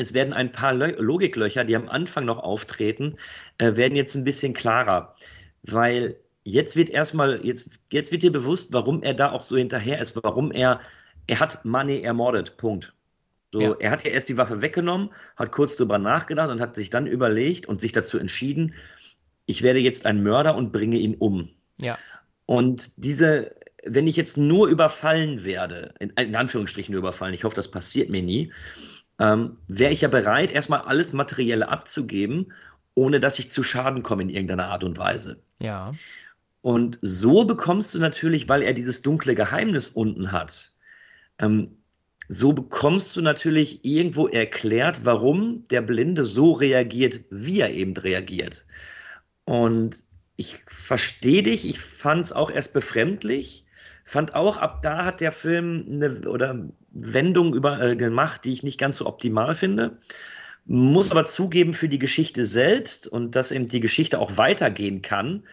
es werden ein paar Lö Logiklöcher, die am Anfang noch auftreten, äh, werden jetzt ein bisschen klarer, weil jetzt wird erstmal, jetzt, jetzt wird dir bewusst, warum er da auch so hinterher ist, warum er, er hat Money ermordet, Punkt. So, Ja. er hat ja erst die Waffe weggenommen, hat kurz drüber nachgedacht und hat sich dann überlegt und sich dazu entschieden, ich werde jetzt ein Mörder und bringe ihn um. Ja. Und diese, wenn ich jetzt nur überfallen werde, in, in Anführungsstrichen nur überfallen, ich hoffe, das passiert mir nie, ähm, wäre ich ja bereit, erstmal alles Materielle abzugeben, ohne dass ich zu Schaden komme in irgendeiner Art und Weise. Ja. Und so bekommst du natürlich, weil er dieses dunkle Geheimnis unten hat, ähm, so bekommst du natürlich irgendwo erklärt, warum der Blinde so reagiert, wie er eben reagiert. Und ich verstehe dich, ich fand es auch erst befremdlich, fand auch, ab da hat der Film eine oder Wendung über, äh, gemacht, die ich nicht ganz so optimal finde. Muss aber zugeben, für die Geschichte selbst und dass eben die Geschichte auch weitergehen kann,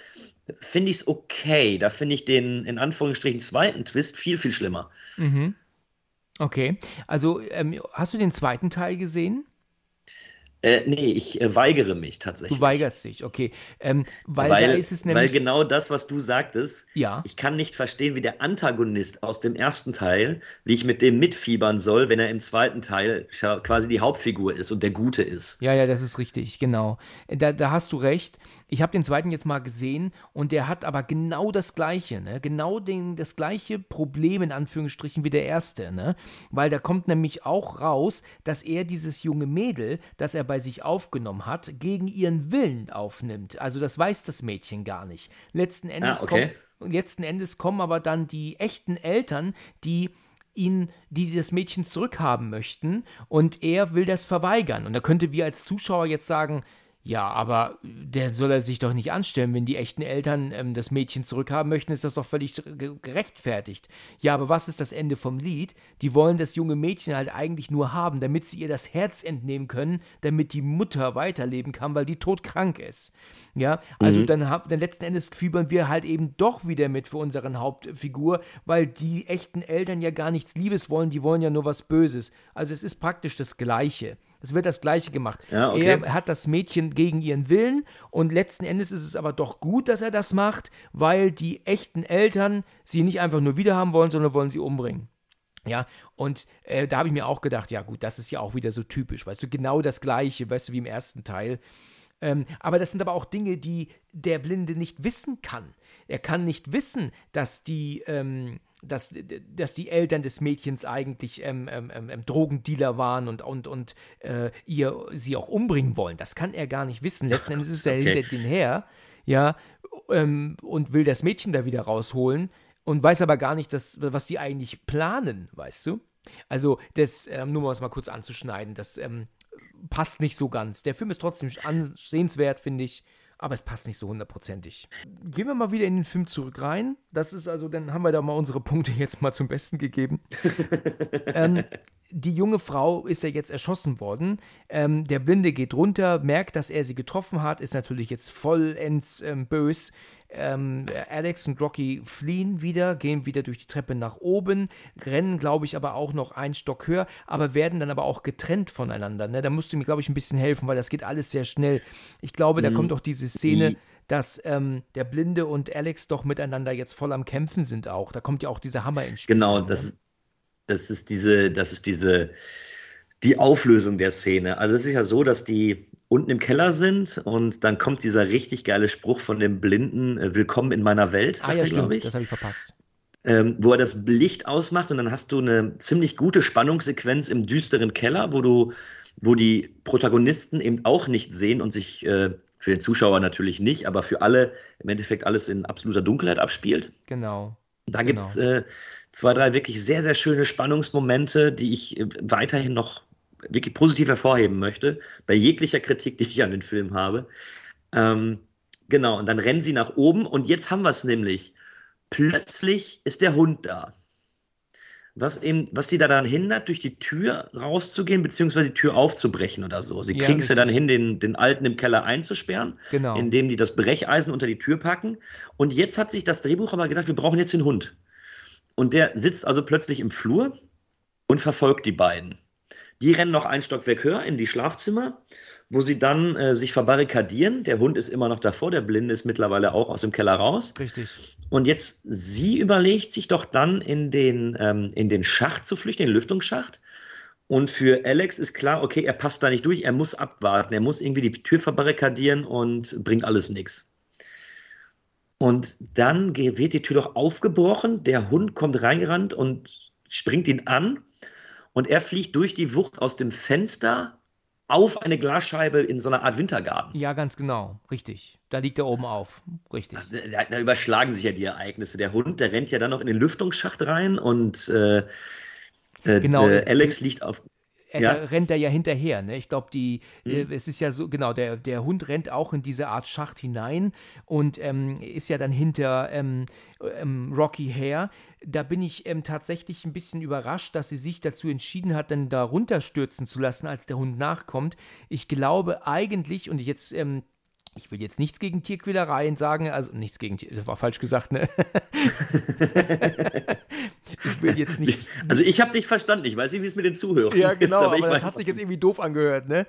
finde ich es okay. Da finde ich den in Anführungsstrichen zweiten Twist viel, viel schlimmer. Mhm. Okay. Also, ähm, hast du den zweiten Teil gesehen? Äh, nee, ich äh, weigere mich tatsächlich. Du weigerst dich, okay. Ähm, weil, weil, da ist es weil nämlich. genau das, was du sagtest, Ja. ich kann nicht verstehen, wie der Antagonist aus dem ersten Teil, wie ich mit dem mitfiebern soll, wenn er im zweiten Teil quasi die Hauptfigur ist und der Gute ist. Ja, ja, das ist richtig, genau. Da, da hast du recht. Ich habe den zweiten jetzt mal gesehen und der hat aber genau das gleiche, ne? Genau den, das gleiche Problem in Anführungsstrichen wie der erste, ne? Weil da kommt nämlich auch raus, dass er dieses junge Mädel, das er bei sich aufgenommen hat, gegen ihren Willen aufnimmt. Also das weiß das Mädchen gar nicht. Letzten Endes, okay. kommt, letzten Endes kommen aber dann die echten Eltern, die ihn, die das Mädchen zurückhaben möchten und er will das verweigern. Und da könnte wir als Zuschauer jetzt sagen, ja, aber der soll er sich doch nicht anstellen, wenn die echten Eltern ähm, das Mädchen zurückhaben möchten, ist das doch völlig ge- gerechtfertigt. Ja, aber was ist das Ende vom Lied? Die wollen das junge Mädchen halt eigentlich nur haben, damit sie ihr das Herz entnehmen können, damit die Mutter weiterleben kann, weil die todkrank ist. Ja, also dann, hab, dann letzten Endes fiebern wir halt eben doch wieder mit für unseren Hauptfigur, weil die echten Eltern ja gar nichts Liebes wollen, die wollen ja nur was Böses. Also es ist praktisch das Gleiche. Es wird das Gleiche gemacht. Ja, okay. Er hat das Mädchen gegen ihren Willen und letzten Endes ist es aber doch gut, dass er das macht, weil die echten Eltern sie nicht einfach nur wiederhaben wollen, sondern wollen sie umbringen. Ja, und äh, da habe ich mir auch gedacht, ja gut, das ist ja auch wieder so typisch, weißt du, genau das gleiche, weißt du, wie im ersten Teil. Ähm, aber das sind aber auch Dinge, die der Blinde nicht wissen kann. Er kann nicht wissen, dass die, ähm, dass, dass die Eltern des Mädchens eigentlich ähm, ähm, ähm, Drogendealer waren und, und, und äh, ihr sie auch umbringen wollen. Das kann er gar nicht wissen. Letzten Endes ist er Okay. hinter den her, ja, ähm, und will das Mädchen da wieder rausholen und weiß aber gar nicht, dass, was die eigentlich planen, weißt du? Also, das, ähm, nur um es mal kurz anzuschneiden, das ähm, passt nicht so ganz. Der Film ist trotzdem ansehenswert, finde ich, aber es passt nicht so hundertprozentig. Gehen wir mal wieder in den Film zurück rein. Das ist also, dann haben wir da mal unsere Punkte jetzt mal zum Besten gegeben. ähm, die junge Frau ist ja jetzt erschossen worden. Ähm, der Blinde geht runter, merkt, dass er sie getroffen hat, ist natürlich jetzt vollends ähm, bös. Ähm, Alex und Rocky fliehen wieder, gehen wieder durch die Treppe nach oben, rennen, glaube ich, aber auch noch einen Stock höher, aber werden dann aber auch getrennt voneinander. Ne? Da musst du mir, glaube ich, ein bisschen helfen, weil das geht alles sehr schnell. Ich glaube, da mhm. kommt auch diese Szene, dass ähm, der Blinde und Alex doch miteinander jetzt voll am Kämpfen sind auch. Da kommt ja auch dieser Hammer ins Spiel. Genau, das ist, das ist diese, das ist diese, die Auflösung der Szene. Also es ist ja so, dass die unten im Keller sind und dann kommt dieser richtig geile Spruch von dem Blinden, äh, Willkommen in meiner Welt. Ah ja, er, stimmt, ich. das habe ich verpasst. Ähm, wo er das Licht ausmacht und dann hast du eine ziemlich gute Spannungssequenz im düsteren Keller, wo du, wo die Protagonisten eben auch nicht sehen und sich äh, für den Zuschauer natürlich nicht, aber für alle im Endeffekt alles in absoluter Dunkelheit abspielt. Genau. Da genau. gibt es äh, zwei, drei wirklich sehr, sehr schöne Spannungsmomente, die ich äh, weiterhin noch wirklich positiv hervorheben möchte, bei jeglicher Kritik, die ich an den Film habe. Ähm, genau, und dann rennen sie nach oben und jetzt haben wir es nämlich. Plötzlich ist der Hund da. Was, eben, was die da dann hindert, durch die Tür rauszugehen, beziehungsweise die Tür aufzubrechen oder so. Sie kriegen es ja dann hin, den, den Alten im Keller einzusperren, genau. indem die das Brecheisen unter die Tür packen. Und jetzt hat sich das Drehbuch aber gedacht, wir brauchen jetzt den Hund. Und der sitzt also plötzlich im Flur und verfolgt die beiden. Die rennen noch ein Stockwerk höher in die Schlafzimmer, wo sie dann äh, sich verbarrikadieren. Der Hund ist immer noch davor, der Blinde ist mittlerweile auch aus dem Keller raus. Richtig. Und jetzt, sie überlegt sich doch dann in den, ähm, in den Schacht zu flüchten, den Lüftungsschacht. Und für Alex ist klar, okay, er passt da nicht durch, er muss abwarten, er muss irgendwie die Tür verbarrikadieren und bringt alles nichts. Und dann wird die Tür doch aufgebrochen, der Hund kommt reingerannt und springt ihn an und er fliegt durch die Wucht aus dem Fenster auf eine Glasscheibe in so einer Art Wintergarten. Ja, ganz genau, richtig. Da liegt er oben auf, richtig. Da, da, überschlagen sich ja die Ereignisse. Der Hund, der rennt ja dann noch in den Lüftungsschacht rein und äh, äh, genau, äh, Alex liegt auf er, ja. rennt er ja hinterher. Ne? Ich glaube, die, mhm. äh, es ist ja so, genau, der, der Hund rennt auch in diese Art Schacht hinein und ähm, ist ja dann hinter ähm, ähm, Rocky her. Da bin ich ähm, tatsächlich ein bisschen überrascht, dass sie sich dazu entschieden hat, dann da runterstürzen zu lassen, als der Hund nachkommt. Ich glaube eigentlich, und jetzt ähm, ich will jetzt nichts gegen Tierquälereien sagen, also nichts gegen Tier, das war falsch gesagt, ne? ich will jetzt nichts. Also ich habe dich verstanden, ich weiß nicht, wie es mit den Zuhörern Ja, genau, ist, aber, aber das hat sich jetzt irgendwie doof angehört, ne?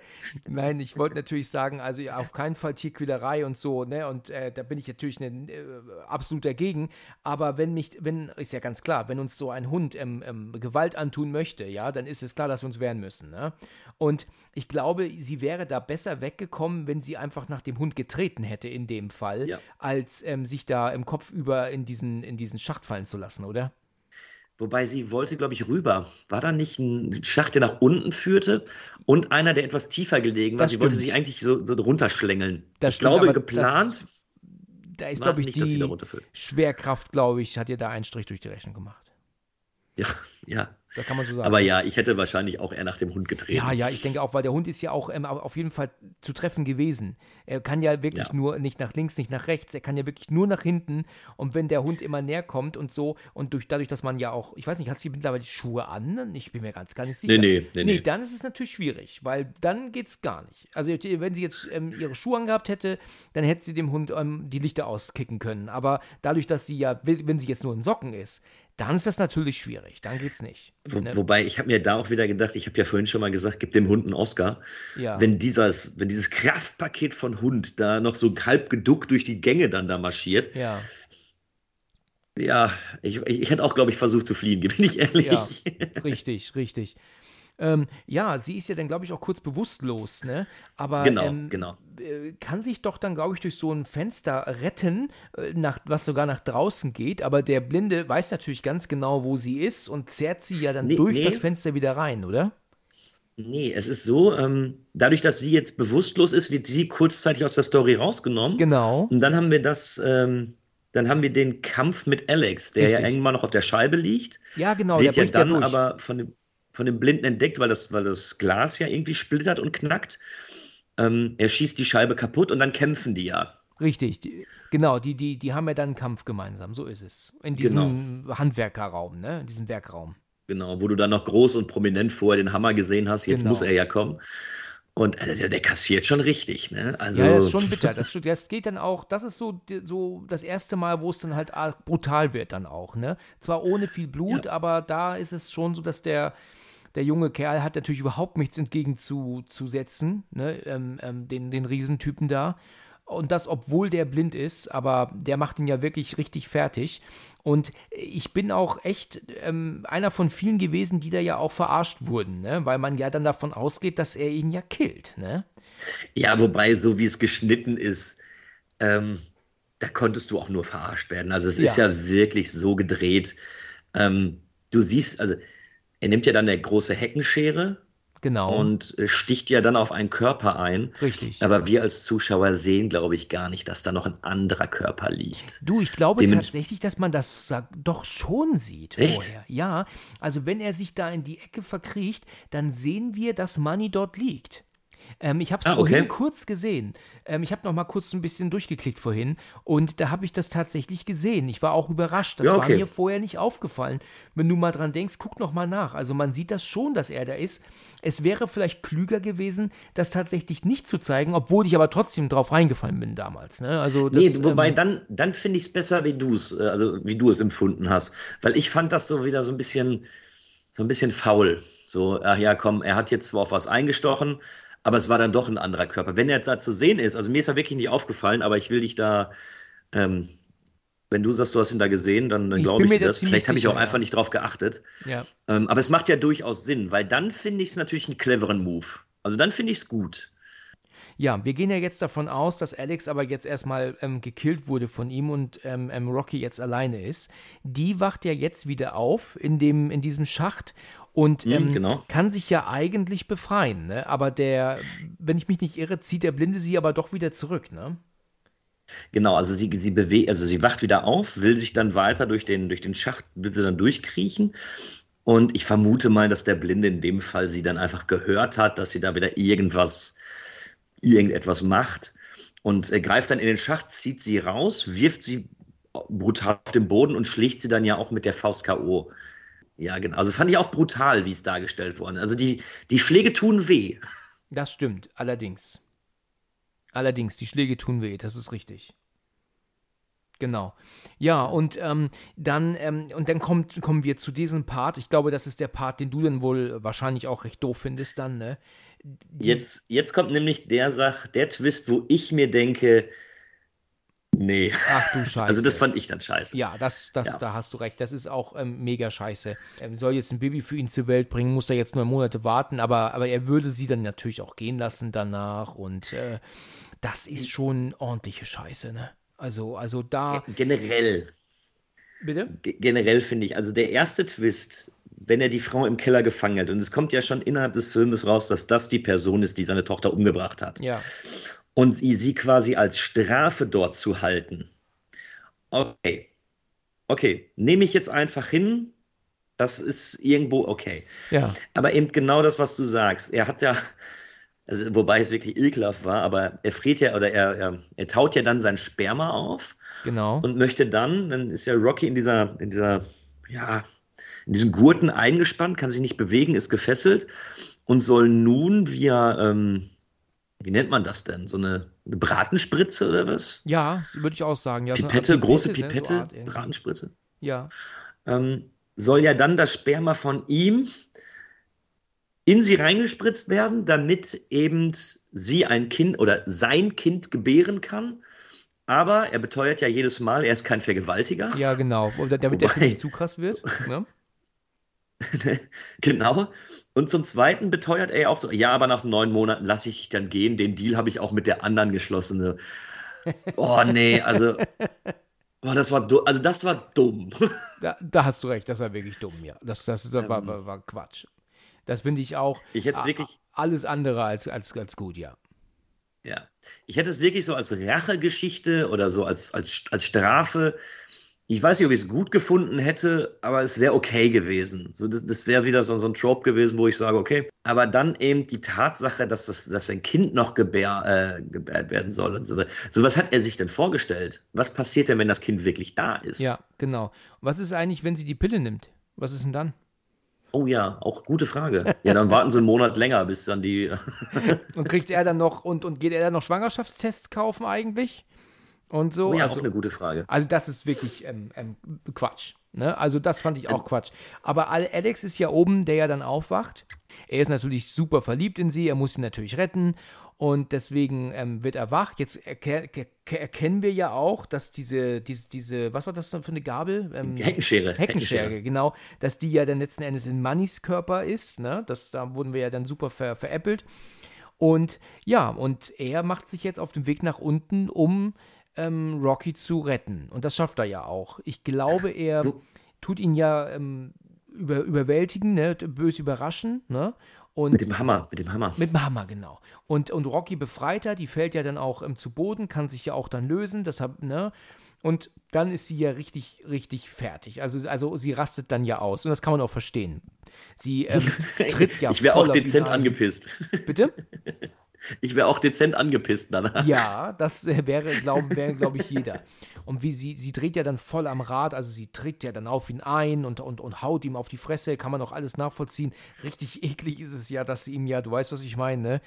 Nein, ich wollte natürlich sagen, also ja, auf keinen Fall Tierquälerei und so, ne? Und äh, da bin ich natürlich ne, äh, absolut dagegen. Aber wenn mich, wenn, ist ja ganz klar, wenn uns so ein Hund ähm, ähm, Gewalt antun möchte, ja, dann ist es klar, dass wir uns wehren müssen, ne? Und ich glaube, sie wäre da besser weggekommen, wenn sie einfach nach dem Hund getreten hätte in dem Fall, ja. als ähm, sich da im Kopf über in diesen, in diesen Schacht fallen zu lassen, oder? Wobei sie wollte, glaube ich, rüber. War da nicht ein Schacht, der nach unten führte und einer, der etwas tiefer gelegen war? Das sie stimmt. wollte sich eigentlich so, so runterschlängeln. Das ich stimmt, glaube, geplant. Das, da ist, glaube ich, nicht, die Schwerkraft, glaube ich, hat ihr da einen Strich durch die Rechnung gemacht. Ja, ja. Da kann man so sagen. Aber ja, ich hätte wahrscheinlich auch eher nach dem Hund getreten. Ja, ja, ich denke auch, weil der Hund ist ja auch ähm, auf jeden Fall zu treffen gewesen. Er kann ja wirklich ja. nur nicht nach links, nicht nach rechts, er kann ja wirklich nur nach hinten. Und wenn der Hund immer näher kommt und so, und durch, dadurch, dass man ja auch, ich weiß nicht, hat sie mittlerweile die Schuhe an? Ich bin mir ganz, gar nicht sicher. Nee, nee, nee. Nee, dann ist es natürlich schwierig, weil dann geht es gar nicht. Also, wenn sie jetzt ähm, ihre Schuhe angehabt hätte, dann hätte sie dem Hund ähm, die Lichter auskicken können. Aber dadurch, dass sie ja, wenn sie jetzt nur in Socken ist, dann ist das natürlich schwierig. Dann geht's nicht. Wo, ne? Wobei, ich habe mir da auch wieder gedacht, ich habe ja vorhin schon mal gesagt, gib dem Hund einen Oscar. Ja. Wenn, dieses, wenn dieses Kraftpaket von Hund da noch so halb geduckt durch die Gänge dann da marschiert. Ja. Ja, ich, ich, ich hätte auch, glaube ich, versucht zu fliehen, bin ich ehrlich. Ja, richtig, richtig. Ähm, ja, sie ist ja dann, glaube ich, auch kurz bewusstlos, ne? Aber genau, ähm, genau. Äh, kann sich doch dann, glaube ich, durch so ein Fenster retten, äh, nach, was sogar nach draußen geht. Aber der Blinde weiß natürlich ganz genau, wo sie ist und zerrt sie ja dann nee, durch nee. das Fenster wieder rein, oder? Nee, es ist so, ähm, dadurch, dass sie jetzt bewusstlos ist, wird sie kurzzeitig aus der Story rausgenommen. Genau. Und dann haben wir das, ähm, dann haben wir den Kampf mit Alex, der Richtig. ja irgendwann noch auf der Scheibe liegt. Ja, genau. Wird ja dann ja aber von dem, von dem Blinden entdeckt, weil das, weil das Glas ja irgendwie splittert und knackt. Ähm, er schießt die Scheibe kaputt und dann kämpfen die ja. Richtig, die, genau, die, die, die haben ja dann einen Kampf gemeinsam, so ist es. In diesem genau. Handwerkerraum, ne? In diesem Werkraum. Genau, wo du dann noch groß und prominent vorher den Hammer gesehen hast, jetzt genau. muss er ja kommen. Und also der, der, kassiert schon richtig, ne? Also, ja, das ist schon bitter. Das, das geht dann auch, das ist so, so das erste Mal, wo es dann halt brutal wird dann auch, ne? Zwar ohne viel Blut, ja. aber da ist es schon so, dass der, der junge Kerl hat natürlich überhaupt nichts entgegenzusetzen, ne? Ähm, ähm, den, den Riesentypen da. Und das, obwohl der blind ist, aber der macht ihn ja wirklich richtig fertig. Und ich bin auch echt ähm, einer von vielen gewesen, die da ja auch verarscht wurden, ne? weil man ja dann davon ausgeht, dass er ihn ja killt. Ne? Ja, wobei, so wie es geschnitten ist, ähm, da konntest du auch nur verarscht werden. Also es ja. ist ja wirklich so gedreht. Ähm, du siehst, also er nimmt ja dann eine große Heckenschere Genau. Und äh, sticht ja dann auf einen Körper ein. Richtig. Aber wir als Zuschauer sehen, glaube ich, gar nicht, dass da noch ein anderer Körper liegt. Du, ich glaube Dem tatsächlich, dass man das doch schon sieht Echt? vorher. Ja, also wenn er sich da in die Ecke verkriecht, dann sehen wir, dass Money dort liegt. Ähm, ich habe es ah, vorhin okay. kurz gesehen. Ähm, ich habe noch mal kurz ein bisschen durchgeklickt vorhin und da habe ich das tatsächlich gesehen. Ich war auch überrascht. Das ja, okay. war mir vorher nicht aufgefallen. Wenn du mal dran denkst, guck noch mal nach. Also man sieht das schon, dass er da ist. Es wäre vielleicht klüger gewesen, das tatsächlich nicht zu zeigen, obwohl ich aber trotzdem drauf reingefallen bin damals. Ne? Also das, nee, wobei ähm, dann, dann finde ich es besser, wie du es, äh, also wie du es empfunden hast. Weil ich fand das so wieder so ein bisschen, so ein bisschen faul. So, ach ja, komm, er hat jetzt zwar auf was eingestochen, aber es war dann doch ein anderer Körper. Wenn er jetzt da zu sehen ist, also mir ist er wirklich nicht aufgefallen, aber ich will dich da, ähm, wenn du sagst, du hast ihn da gesehen, dann, dann glaube ich, ich das. Vielleicht habe ich auch ja. einfach nicht drauf geachtet. Ja. Ähm, aber es macht ja durchaus Sinn, weil dann finde ich es natürlich einen cleveren Move. Also dann finde ich es gut. Ja, wir gehen ja jetzt davon aus, dass Alex aber jetzt erstmal ähm, gekillt wurde von ihm und ähm, ähm, Rocky jetzt alleine ist. Die wacht ja jetzt wieder auf in, dem, in diesem Schacht und mhm, ähm, genau. kann sich ja eigentlich befreien. Ne? Aber der, wenn ich mich nicht irre, zieht der Blinde sie aber doch wieder zurück. Ne? Genau, also sie, sie bewegt, also sie wacht wieder auf, will sich dann weiter durch den, durch den Schacht, will sie dann durchkriechen. Und ich vermute mal, dass der Blinde in dem Fall sie dann einfach gehört hat, dass sie da wieder irgendwas, irgendetwas macht und äh, greift dann in den Schacht, zieht sie raus, wirft sie brutal auf den Boden und schlägt sie dann ja auch mit der Faust K.O. Ja, genau. Also fand ich auch brutal, wie es dargestellt wurde. Also die, die Schläge tun weh. Das stimmt, allerdings. Allerdings, die Schläge tun weh, das ist richtig. Genau. Ja, und ähm, dann, ähm, und dann kommt, kommen wir zu diesem Part. Ich glaube, das ist der Part, den du dann wohl wahrscheinlich auch recht doof findest dann, ne? Jetzt, jetzt kommt nämlich der Sach, der Twist, wo ich mir denke, Nee. Ach du Scheiße. Also das fand ich dann scheiße. Ja, das, das, ja. da hast du recht. Das ist auch ähm, mega scheiße. Er soll jetzt ein Baby für ihn zur Welt bringen, muss da jetzt neun Monate warten, aber, aber er würde sie dann natürlich auch gehen lassen danach und äh, das ist schon ordentliche Scheiße, ne? Also, also da. Generell. Bitte? G generell finde ich, also der erste Twist, wenn er die Frau im Keller gefangen hat, und es kommt ja schon innerhalb des Filmes raus, dass das die Person ist, die seine Tochter umgebracht hat. Ja und sie quasi als Strafe dort zu halten. Okay. Okay, nehme ich jetzt einfach hin, das ist irgendwo okay. Ja. Aber eben genau das, was du sagst. Er hat ja, also wobei es wirklich ekelhaft war, aber er friert ja oder er, er, er taut ja dann sein Sperma auf. Genau. Und möchte dann, dann ist ja Rocky in dieser, in dieser, ja, in diesen Gurten eingespannt, kann sich nicht bewegen, ist gefesselt und soll nun via ähm, wie nennt man das denn? So eine, eine Bratenspritze oder was? Ja, würde ich auch sagen. Ja, Pipette, so große Pipette, ne? so Bratenspritze. Ja. Ähm, soll ja dann das Sperma von ihm in sie reingespritzt werden, damit eben sie ein Kind oder sein Kind gebären kann. Aber er beteuert ja jedes Mal, er ist kein Vergewaltiger. Ja, genau. Damit Wobei, der nicht zu krass wird. Ne? genau. Und zum Zweiten beteuert er auch so, ja, aber nach neun Monaten lasse ich dich dann gehen. Den Deal habe ich auch mit der anderen geschlossen. Oh nee, also, oh, das war also das war dumm. Da, da, hast du recht, das war wirklich dumm, ja. Das, das, das war, war, war, Quatsch. Das finde ich auch. Ich hätte es wirklich alles andere als, als, als gut, ja. Ja, ich hätte es wirklich so als Rachegeschichte oder so als, als, als Strafe ich weiß nicht, ob ich es gut gefunden hätte, aber es wäre okay gewesen. So, das das wäre wieder so, so ein Trope gewesen, wo ich sage, okay. Aber dann eben die Tatsache, dass, das, dass ein Kind noch gebär, äh, gebärt werden soll und so. So was hat er sich denn vorgestellt? Was passiert denn, wenn das Kind wirklich da ist? Ja, genau. Und was ist eigentlich, wenn sie die Pille nimmt? Was ist denn dann? Oh ja, auch gute Frage. Ja, dann warten sie einen Monat länger, bis dann die. und kriegt er dann noch, und, und geht er dann noch Schwangerschaftstests kaufen eigentlich? Und so. Oh ja, also, auch eine gute Frage. Also das ist wirklich ähm, ähm, Quatsch. Ne? Also das fand ich auch Quatsch. Aber Alex ist ja oben, der ja dann aufwacht. Er ist natürlich super verliebt in sie, er muss sie natürlich retten und deswegen ähm, wird er wach. Jetzt erke erkennen wir ja auch, dass diese, diese, diese, was war das dann für eine Gabel? Ähm, Heckenschere. Heckenschere. Heckenschere, genau. Dass die ja dann letzten Endes in Mannys Körper ist. Ne? Das, da wurden wir ja dann super ver veräppelt. Und ja, und er macht sich jetzt auf den Weg nach unten, um ähm, Rocky zu retten. Und das schafft er ja auch. Ich glaube, er tut ihn ja ähm, über, überwältigen, ne? bös überraschen. Ne? Und mit dem Hammer, mit dem Hammer. Mit dem Hammer, genau. Und, und Rocky befreit er, die fällt ja dann auch ähm, zu Boden, kann sich ja auch dann lösen. Deshalb, ne? Und dann ist sie ja richtig, richtig fertig. Also, also sie rastet dann ja aus. Und das kann man auch verstehen. Sie ähm, tritt ja Ich wäre auch dezent angepisst. Bitte? Ich wäre auch dezent angepisst danach. Ja, das wäre, glaube glaub ich, jeder. Und wie sie, sie dreht ja dann voll am Rad, also sie tritt ja dann auf ihn ein und, und, und haut ihm auf die Fresse, kann man auch alles nachvollziehen. Richtig eklig ist es ja, dass sie ihm ja, du weißt, was ich meine, ne?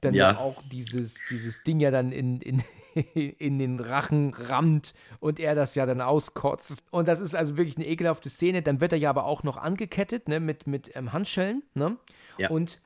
Dann ja. ja auch dieses, dieses Ding ja dann in, in, in den Rachen rammt und er das ja dann auskotzt. Und das ist also wirklich eine ekelhafte Szene. Dann wird er ja aber auch noch angekettet, ne, mit, mit ähm, Handschellen, ne? Ja. Und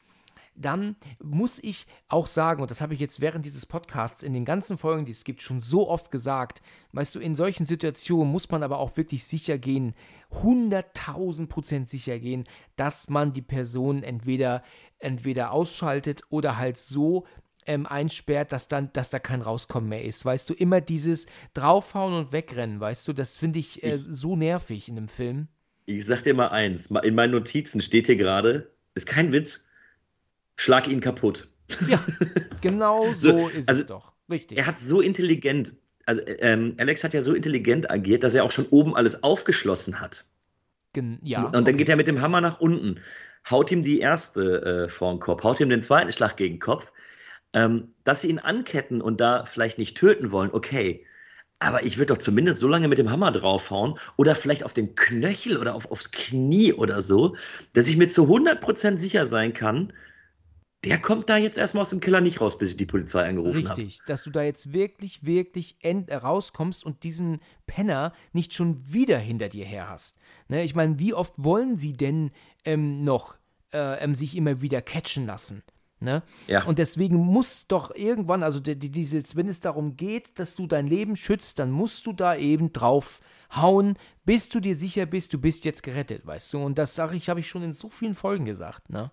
dann muss ich auch sagen, und das habe ich jetzt während dieses Podcasts in den ganzen Folgen, die es gibt, schon so oft gesagt, weißt du, in solchen Situationen muss man aber auch wirklich sicher gehen, 100.000 Prozent sicher gehen, dass man die Person entweder, entweder ausschaltet oder halt so ähm, einsperrt, dass dann, dass da kein Rauskommen mehr ist. Weißt du, immer dieses draufhauen und wegrennen, weißt du, das finde ich, äh, ich so nervig in dem Film. Ich sag dir mal eins, in meinen Notizen steht hier gerade, ist kein Witz, schlag ihn kaputt. Ja, genau so, so ist also, es doch. Richtig. Er hat so intelligent, also ähm, Alex hat ja so intelligent agiert, dass er auch schon oben alles aufgeschlossen hat. Gen ja. Und dann okay. geht er mit dem Hammer nach unten, haut ihm die erste äh, vor den Kopf, haut ihm den zweiten Schlag gegen den Kopf. Ähm, dass sie ihn anketten und da vielleicht nicht töten wollen, okay. Aber ich würde doch zumindest so lange mit dem Hammer draufhauen oder vielleicht auf den Knöchel oder auf, aufs Knie oder so, dass ich mir zu 100% sicher sein kann, der kommt da jetzt erstmal aus dem Keller nicht raus, bis ich die Polizei angerufen habe. Richtig, hab. dass du da jetzt wirklich, wirklich end, äh, rauskommst und diesen Penner nicht schon wieder hinter dir her hast. Ne? Ich meine, wie oft wollen sie denn ähm, noch äh, ähm, sich immer wieder catchen lassen? Ne? Ja. Und deswegen muss doch irgendwann, also die, die, dieses, wenn es darum geht, dass du dein Leben schützt, dann musst du da eben drauf hauen, bis du dir sicher bist, du bist jetzt gerettet, weißt du? Und das sage ich, habe ich schon in so vielen Folgen gesagt, ne?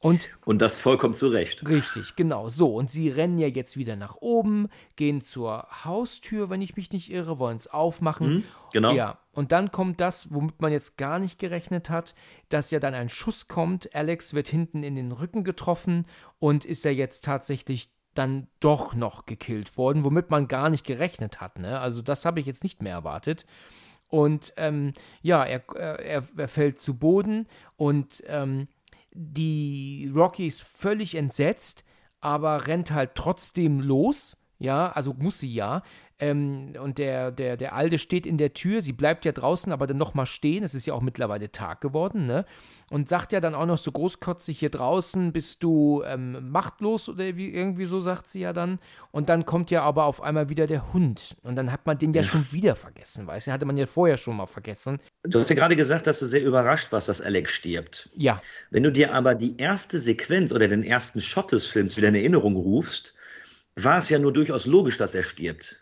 Und, und das vollkommen zu Recht. Richtig, genau. So, und sie rennen ja jetzt wieder nach oben, gehen zur Haustür, wenn ich mich nicht irre, wollen es aufmachen. Mhm, genau. Ja, und dann kommt das, womit man jetzt gar nicht gerechnet hat, dass ja dann ein Schuss kommt. Alex wird hinten in den Rücken getroffen und ist ja jetzt tatsächlich dann doch noch gekillt worden, womit man gar nicht gerechnet hat. Ne? Also das habe ich jetzt nicht mehr erwartet. Und ähm, ja, er, er, er fällt zu Boden und ähm, die Rocky ist völlig entsetzt, aber rennt halt trotzdem los. Ja, also muss sie ja. Ähm, und der, der, der Alde steht in der Tür, sie bleibt ja draußen, aber dann nochmal stehen, es ist ja auch mittlerweile Tag geworden, ne? Und sagt ja dann auch noch so großkotzig hier draußen, bist du ähm, machtlos oder wie, irgendwie so, sagt sie ja dann. Und dann kommt ja aber auf einmal wieder der Hund. Und dann hat man den ja, ja. schon wieder vergessen, weißt du? Hatte man ja vorher schon mal vergessen. Du hast ja gerade gesagt, dass du sehr überrascht warst, dass Alex stirbt. Ja. Wenn du dir aber die erste Sequenz oder den ersten Shot des Films wieder in Erinnerung rufst, war es ja nur durchaus logisch, dass er stirbt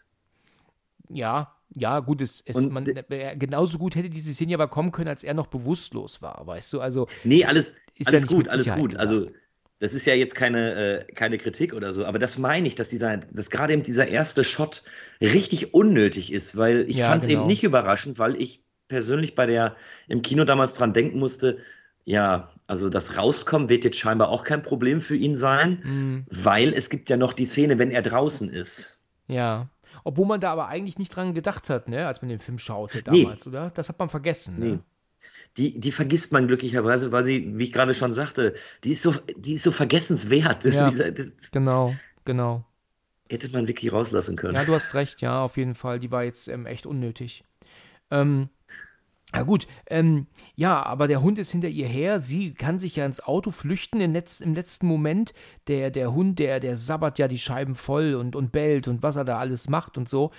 ja, ja, gut, es, es man, genauso gut hätte diese Szene aber kommen können, als er noch bewusstlos war, weißt du? Also nee, alles, alles ja gut, alles gut. Gesagt. Also das ist ja jetzt keine, äh, keine Kritik oder so, aber das meine ich, dass dieser, dass gerade eben dieser erste Shot richtig unnötig ist, weil ich ja, fand es genau. eben nicht überraschend, weil ich persönlich bei der im Kino damals dran denken musste, ja, also das Rauskommen wird jetzt scheinbar auch kein Problem für ihn sein, mhm. weil es gibt ja noch die Szene, wenn er draußen ist. Ja. Obwohl man da aber eigentlich nicht dran gedacht hat, ne, als man den Film schaute Nee. damals, oder? Das hat man vergessen, ne? Nee. Die, die vergisst man glücklicherweise, weil sie, wie ich gerade schon sagte, die ist so, die ist so vergessenswert. Ja. Dieser- das Genau, genau. hätte man wirklich rauslassen können. Ja, du hast recht, ja, auf jeden Fall. Die war jetzt ähm, echt unnötig. Ähm, na gut, ähm, ja, aber der Hund ist hinter ihr her. Sie kann sich ja ins Auto flüchten im, Letz-, im letzten Moment. Der, der Hund, der, der sabbert ja die Scheiben voll und, und bellt und was er da alles macht und so.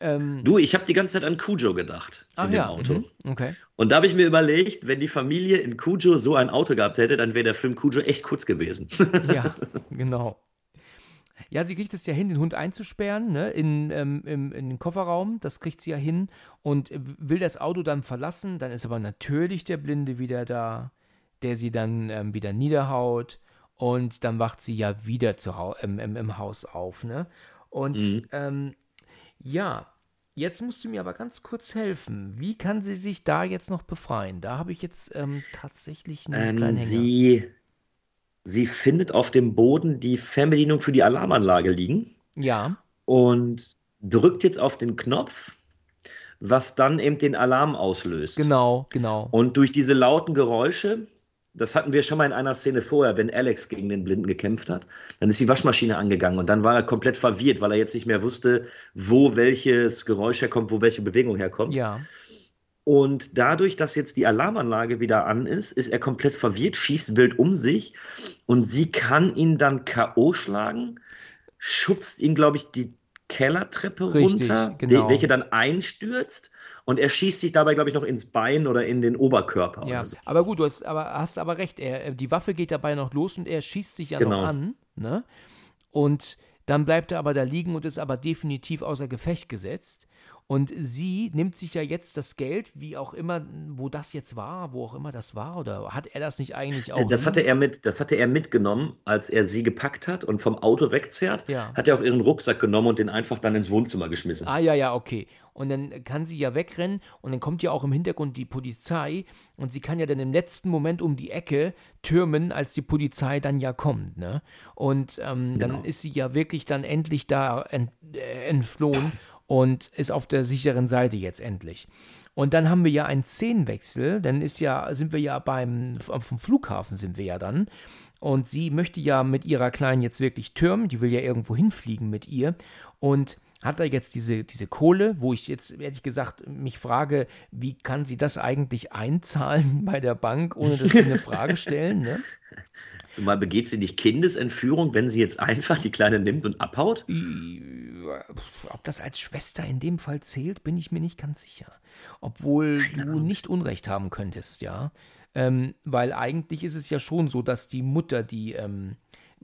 Ähm, Du, ich habe die ganze Zeit an Cujo gedacht ach in dem ja, Auto. mhm, okay. Und da habe ich mir überlegt, wenn die Familie in Cujo so ein Auto gehabt hätte, dann wäre der Film Cujo echt kurz gewesen. Ja, genau. Ja, sie kriegt es ja hin, den Hund einzusperren, ne, in, ähm, im, in den Kofferraum. Das kriegt sie ja hin und äh, will das Auto dann verlassen. Dann ist aber natürlich der Blinde wieder da, der sie dann ähm, wieder niederhaut. Und dann wacht sie ja wieder zu Hau im, im, im Haus auf, ne? Und Mhm. ähm, ja, jetzt musst du mir aber ganz kurz helfen. Wie kann sie sich da jetzt noch befreien? Da habe ich jetzt ähm, tatsächlich einen kleinen Ähm, Hänger. sie, sie findet auf dem Boden die Fernbedienung für die Alarmanlage liegen ja, und drückt jetzt auf den Knopf, was dann eben den Alarm auslöst. genau, genau. Und durch diese lauten Geräusche, das hatten wir schon mal in einer Szene vorher, wenn Alex gegen den Blinden gekämpft hat, dann ist die Waschmaschine angegangen und dann war er komplett verwirrt, weil er jetzt nicht mehr wusste, wo welches Geräusch herkommt, wo welche Bewegung herkommt. Ja. Und dadurch, dass jetzt die Alarmanlage wieder an ist, ist er komplett verwirrt, schießt wild um sich und sie kann ihn dann K.O. schlagen, schubst ihn, glaube ich, die Kellertreppe Richtig, runter, genau. die, welche dann einstürzt und er schießt sich dabei, glaube ich, noch ins Bein oder in den Oberkörper. Ja, so. aber gut, du hast aber, hast aber recht. Er, die Waffe geht dabei noch los und er schießt sich ja noch Genau. an. Ne? Und dann bleibt er aber da liegen und ist aber definitiv außer Gefecht gesetzt. Und sie nimmt sich ja jetzt das Geld, wie auch immer, wo das jetzt war, wo auch immer das war, oder hat er das nicht eigentlich auch? Das hatte, er mit, das hatte er mitgenommen, als er sie gepackt hat und vom Auto wegzerrt. Ja. Hat er auch ihren Rucksack genommen und den einfach dann ins Wohnzimmer geschmissen. Ah, ja, ja, okay. Und dann kann sie ja wegrennen und dann kommt ja auch im Hintergrund die Polizei und sie kann ja dann im letzten Moment um die Ecke türmen, als die Polizei dann ja kommt, ne? Und ähm, dann Genau. ist sie ja wirklich dann endlich da ent, äh, entflohen und ist auf der sicheren Seite jetzt endlich. Und dann haben wir ja einen Szenenwechsel, dann ist ja, sind wir ja beim, vom Flughafen sind wir ja dann. Und sie möchte ja mit ihrer Kleinen jetzt wirklich türmen, die will ja irgendwo hinfliegen mit ihr. Und hat da jetzt diese, diese Kohle, wo ich jetzt ehrlich gesagt mich frage, wie kann sie das eigentlich einzahlen bei der Bank, ohne dass sie eine Frage stellen, ne? Zumal begeht sie nicht Kindesentführung, wenn sie jetzt einfach die Kleine nimmt und abhaut? Ob das als Schwester in dem Fall zählt, bin ich mir nicht ganz sicher. Obwohl du nicht Unrecht haben könntest, ja. Ähm, weil eigentlich ist es ja schon so, dass die Mutter die ähm,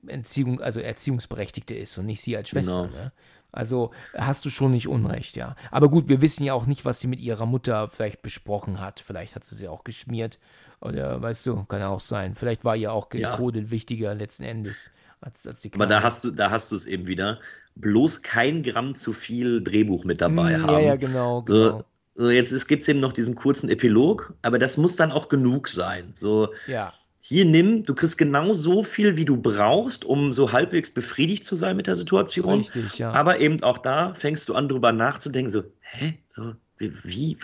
Entziehung, also Erziehungsberechtigte ist und nicht sie als Schwester. Genau. Ne? Also hast du schon nicht Unrecht, ja. Aber gut, wir wissen ja auch nicht, was sie mit ihrer Mutter vielleicht besprochen hat. Vielleicht hat sie sie auch geschmiert. Oder weißt du, kann ja auch sein. Vielleicht war ihr auch Ja. Code wichtiger letzten Endes als, als die Aber da hast du, da hast du es eben wieder. Bloß kein Gramm zu viel Drehbuch mit dabei Mm, haben. Ja, ja, genau. genau. So, so jetzt gibt es eben noch diesen kurzen Epilog, aber das muss dann auch genug sein. So, Ja. hier nimm, du kriegst genau so viel, wie du brauchst, um so halbwegs befriedigt zu sein mit der Situation. Richtig, ja. Aber eben auch da fängst du an, drüber nachzudenken, so, hä? So, wie?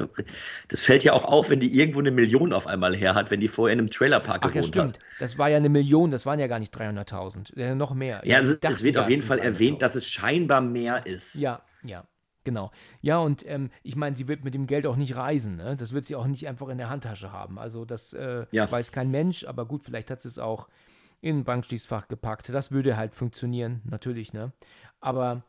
Das fällt ja auch auf, wenn die irgendwo eine Million auf einmal her hat, wenn die vorher in einem Trailerpark Ach ja, gewohnt stimmt. hat. Das war ja eine Million, das waren ja gar nicht 300.000. Äh, noch mehr. Ja, also, es wird ja, auf jeden Fall 300.000. erwähnt, dass es scheinbar mehr ist. Ja, ja, genau. Ja, und ähm, ich meine, sie wird mit dem Geld auch nicht reisen. Ne? Das wird sie auch nicht einfach in der Handtasche haben. Also, das äh, Ja. weiß kein Mensch, aber gut, vielleicht hat sie es auch in ein Bankschließfach gepackt. Das würde halt funktionieren, natürlich, ne? Aber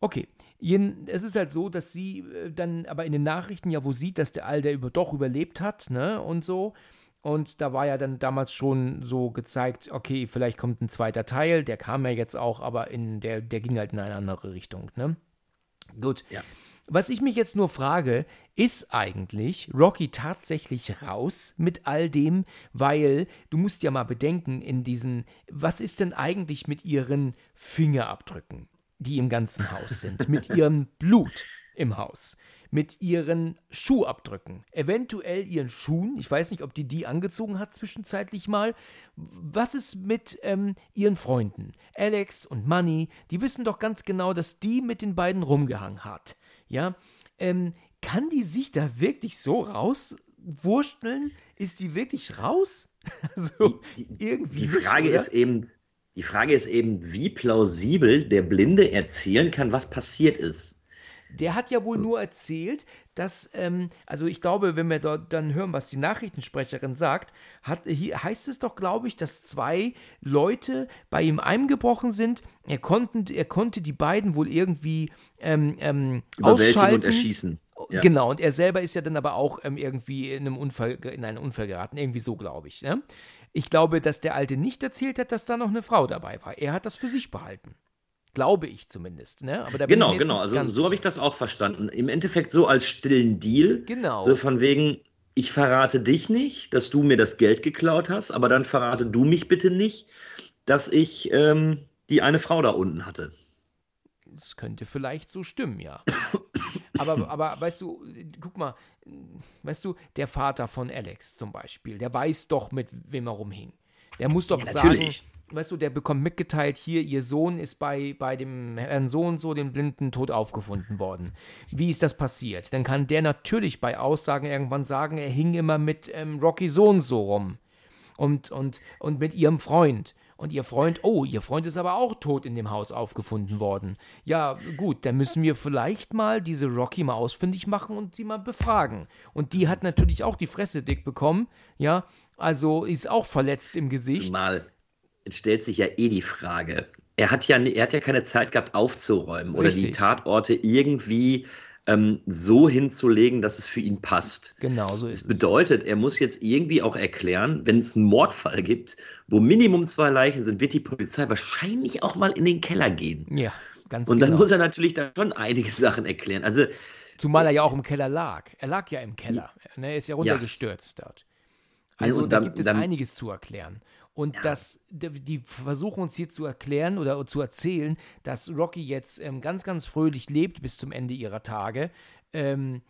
okay. Es ist halt so, dass sie äh, dann aber in den Nachrichten ja wo sieht, dass der Alter über, doch überlebt hat, ne? Und so. Und da war ja dann damals schon so gezeigt, okay, vielleicht kommt ein zweiter Teil, der kam ja jetzt auch, aber in der, der ging halt in eine andere Richtung, ne? Gut. Ja. Was ich mich jetzt nur frage, ist eigentlich Rocky tatsächlich raus mit all dem, weil du musst ja mal bedenken in diesen, was ist denn eigentlich mit ihren Fingerabdrücken, die im ganzen Haus sind, mit ihrem Blut im Haus, mit ihren Schuhabdrücken. Eventuell ihren Schuhen. Ich weiß nicht, ob die die angezogen hat zwischenzeitlich mal. Was ist mit ähm, ihren Freunden? Alex und Money, die wissen doch ganz genau, dass die mit den beiden rumgehangen hat. Ja, ähm, kann die sich da wirklich so rauswursteln? Ist die wirklich raus? Also, die, die, irgendwie die Frage ist eben, die Frage ist eben, wie plausibel der Blinde erzählen kann, was passiert ist. Der hat ja wohl nur erzählt, dass, ähm, also ich glaube, wenn wir dort dann hören, was die Nachrichtensprecherin sagt, hat, hier heißt es doch, glaube ich, dass zwei Leute bei ihm eingebrochen sind. Er, konnten, er konnte die beiden wohl irgendwie ähm, ähm, ausschalten. und erschießen. Ja. Genau, und er selber ist ja dann aber auch ähm, irgendwie in, einem Unfall, in einen Unfall geraten, irgendwie so, glaube ich. Ne? Ich glaube, dass der Alte nicht erzählt hat, dass da noch eine Frau dabei war. Er hat das für sich behalten. Glaube ich zumindest. Ne? Aber genau, genau. Also so habe ich das auch verstanden. Im Endeffekt so als stillen Deal. Genau. So von wegen, ich verrate dich nicht, dass du mir das Geld geklaut hast, aber dann verrate du mich bitte nicht, dass ich ähm, die eine Frau da unten hatte. Das könnte vielleicht so stimmen, ja. aber, aber weißt du, guck mal, weißt du, der Vater von Alex zum Beispiel, der weiß doch, mit wem er rumhing. Der muss doch ja, sagen, weißt du, der bekommt mitgeteilt, hier, ihr Sohn ist bei, bei dem Herrn Sohn so, dem Blinden, tot aufgefunden worden. Wie ist das passiert? Dann kann der natürlich bei Aussagen irgendwann sagen, er hing immer mit ähm, Rocky Sohn so rum. Und, und, und mit ihrem Freund. Und ihr Freund, oh, ihr Freund ist aber auch tot in dem Haus aufgefunden worden. Ja, gut, dann müssen wir vielleicht mal diese Rocky mal ausfindig machen und sie mal befragen. Und die hat natürlich auch die Fresse dick bekommen, ja, also ist auch verletzt im Gesicht. Zumal, jetzt stellt sich ja eh die Frage, er hat ja, er hat ja keine Zeit gehabt aufzuräumen Richtig. oder die Tatorte irgendwie ähm, so hinzulegen, dass es für ihn passt. Genau so ist das bedeutet, er muss jetzt irgendwie auch erklären, wenn es einen Mordfall gibt, wo Minimum zwei Leichen sind, wird die Polizei wahrscheinlich auch mal in den Keller gehen. Ja, ganz Und dann genau. muss er natürlich da schon einige Sachen erklären. Also, Zumal er ja auch im Keller lag. Er lag ja im Keller. Ne, er ist ja runtergestürzt ja. dort. Also ja, da gibt es dann, einiges zu erklären. Und ja. das, die versuchen uns hier zu erklären oder zu erzählen, dass Rocky jetzt ähm, ganz, ganz fröhlich lebt bis zum Ende ihrer Tage. Ähm,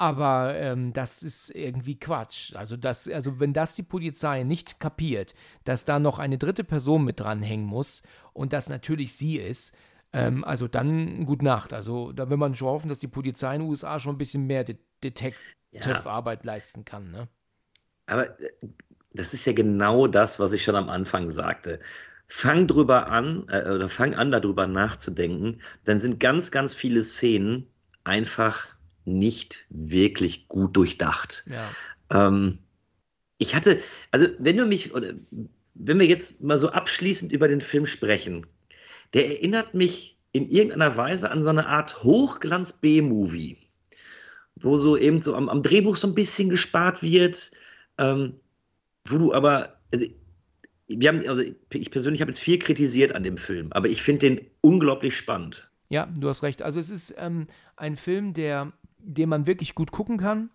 aber ähm, das ist irgendwie Quatsch. Also, das, also, wenn das die Polizei nicht kapiert, dass da noch eine dritte Person mit dranhängen muss und das natürlich sie ist, ähm, also dann gut Nacht. Also, da will man schon hoffen, dass die Polizei in den USA schon ein bisschen mehr De Detective-Arbeit ja. leisten kann. Ne? Aber äh, das ist ja genau das, was ich schon am Anfang sagte. Fang drüber an, äh, oder fang an, darüber nachzudenken, dann sind ganz, ganz viele Szenen einfach nicht wirklich gut durchdacht. Ja. Ähm, ich hatte, also wenn du mich, oder wenn wir jetzt mal so abschließend über den Film sprechen, der erinnert mich in irgendeiner Weise an so eine Art Hochglanz-B-Movie, wo so eben so am, am, Drehbuch so ein bisschen gespart wird. Ähm, wo du aber, also, wir haben, also ich persönlich habe jetzt viel kritisiert an dem Film, aber ich finde den unglaublich spannend. Ja, du hast recht. Also es ist ähm, ein Film, der, den man wirklich gut gucken kann.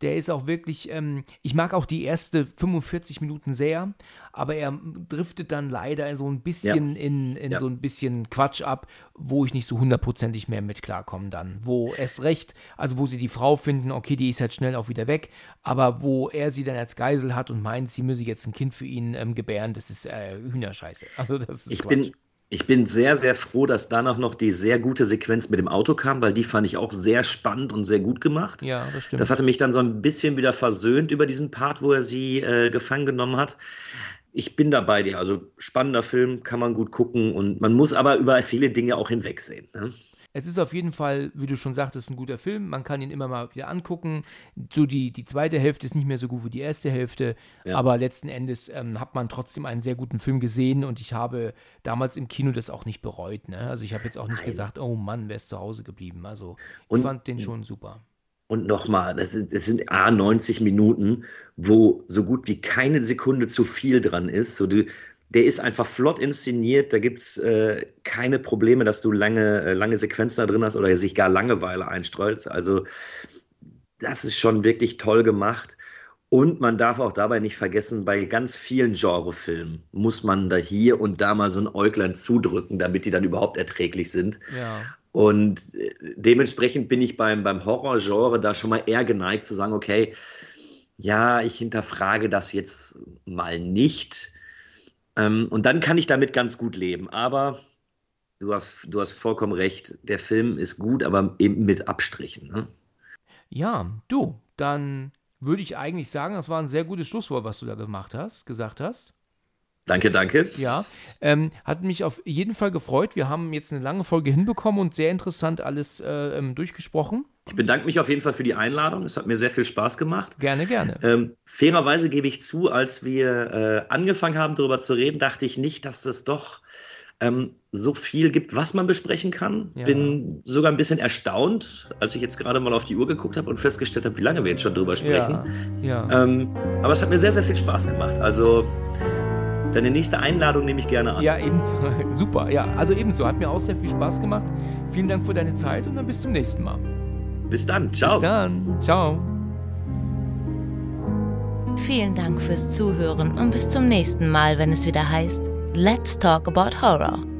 Der ist auch wirklich, ähm, ich mag auch die erste 45 Minuten sehr, aber er driftet dann leider so ein bisschen ja. in, in ja. so ein bisschen Quatsch ab, wo ich nicht so hundertprozentig mehr mit klarkomme dann. Wo es recht, also wo sie die Frau finden, okay, die ist halt schnell auch wieder weg, aber wo er sie dann als Geisel hat und meint, sie müsse jetzt ein Kind für ihn ähm, gebären, das ist äh, Hühnerscheiße. Also das ist ich Quatsch. Bin ich bin sehr, sehr froh, dass danach noch die sehr gute Sequenz mit dem Auto kam, weil die fand ich auch sehr spannend und sehr gut gemacht. Ja, das stimmt. Das hatte mich dann so ein bisschen wieder versöhnt über diesen Part, wo er sie äh, gefangen genommen hat. Ich bin da bei dir. Also spannender Film, kann man gut gucken und man muss aber über viele Dinge auch hinwegsehen. Ne? Es ist auf jeden Fall, wie du schon sagtest, ein guter Film. Man kann ihn immer mal wieder angucken. So die, die zweite Hälfte ist nicht mehr so gut wie die erste Hälfte, ja. aber letzten Endes ähm, hat man trotzdem einen sehr guten Film gesehen und ich habe damals im Kino das auch nicht bereut. Ne? Also ich habe jetzt auch nicht Nein. gesagt, oh Mann, wer ist zu Hause geblieben. Also ich und, fand den schon super. Und nochmal, das, das sind A 90 Minuten, wo so gut wie keine Sekunde zu viel dran ist. So, du, der ist einfach flott inszeniert. Da gibt es äh, keine Probleme, dass du lange, äh, lange Sequenzen da drin hast oder sich gar Langeweile einstreust. Also, das ist schon wirklich toll gemacht. Und man darf auch dabei nicht vergessen, bei ganz vielen Genrefilmen muss man da hier und da mal so ein Äuglein zudrücken, damit die dann überhaupt erträglich sind. Ja. Und äh, dementsprechend bin ich beim, beim Horrorgenre da schon mal eher geneigt zu sagen, okay, ja, ich hinterfrage das jetzt mal nicht. Ähm, und dann kann ich damit ganz gut leben. Aber du hast, du hast vollkommen recht, der Film ist gut, aber eben mit Abstrichen. Ne? Ja, du, dann würde ich eigentlich sagen, das war ein sehr gutes Schlusswort, was du da gemacht hast, gesagt hast. Danke, danke. Ja, ähm, hat mich auf jeden Fall gefreut. Wir haben jetzt eine lange Folge hinbekommen und sehr interessant alles äh, ähm, durchgesprochen. Ich bedanke mich auf jeden Fall für die Einladung. Es hat mir sehr viel Spaß gemacht. Gerne, gerne. Ähm, fairerweise gebe ich zu, als wir äh, angefangen haben, darüber zu reden, dachte ich nicht, dass das doch ähm, so viel gibt, was man besprechen kann. Ja. Bin sogar ein bisschen erstaunt, als ich jetzt gerade mal auf die Uhr geguckt habe und festgestellt habe, wie lange wir jetzt schon drüber sprechen. Ja, ja. Ähm, aber es hat mir sehr, sehr viel Spaß gemacht. Also Deine nächste Einladung nehme ich gerne an. Ja, ebenso. Super. Ja, also ebenso. Hat mir auch sehr viel Spaß gemacht. Vielen Dank für deine Zeit und dann bis zum nächsten Mal. Bis dann. Ciao. Bis dann. Ciao. Vielen Dank fürs Zuhören und bis zum nächsten Mal, wenn es wieder heißt Let's Talk About Horror.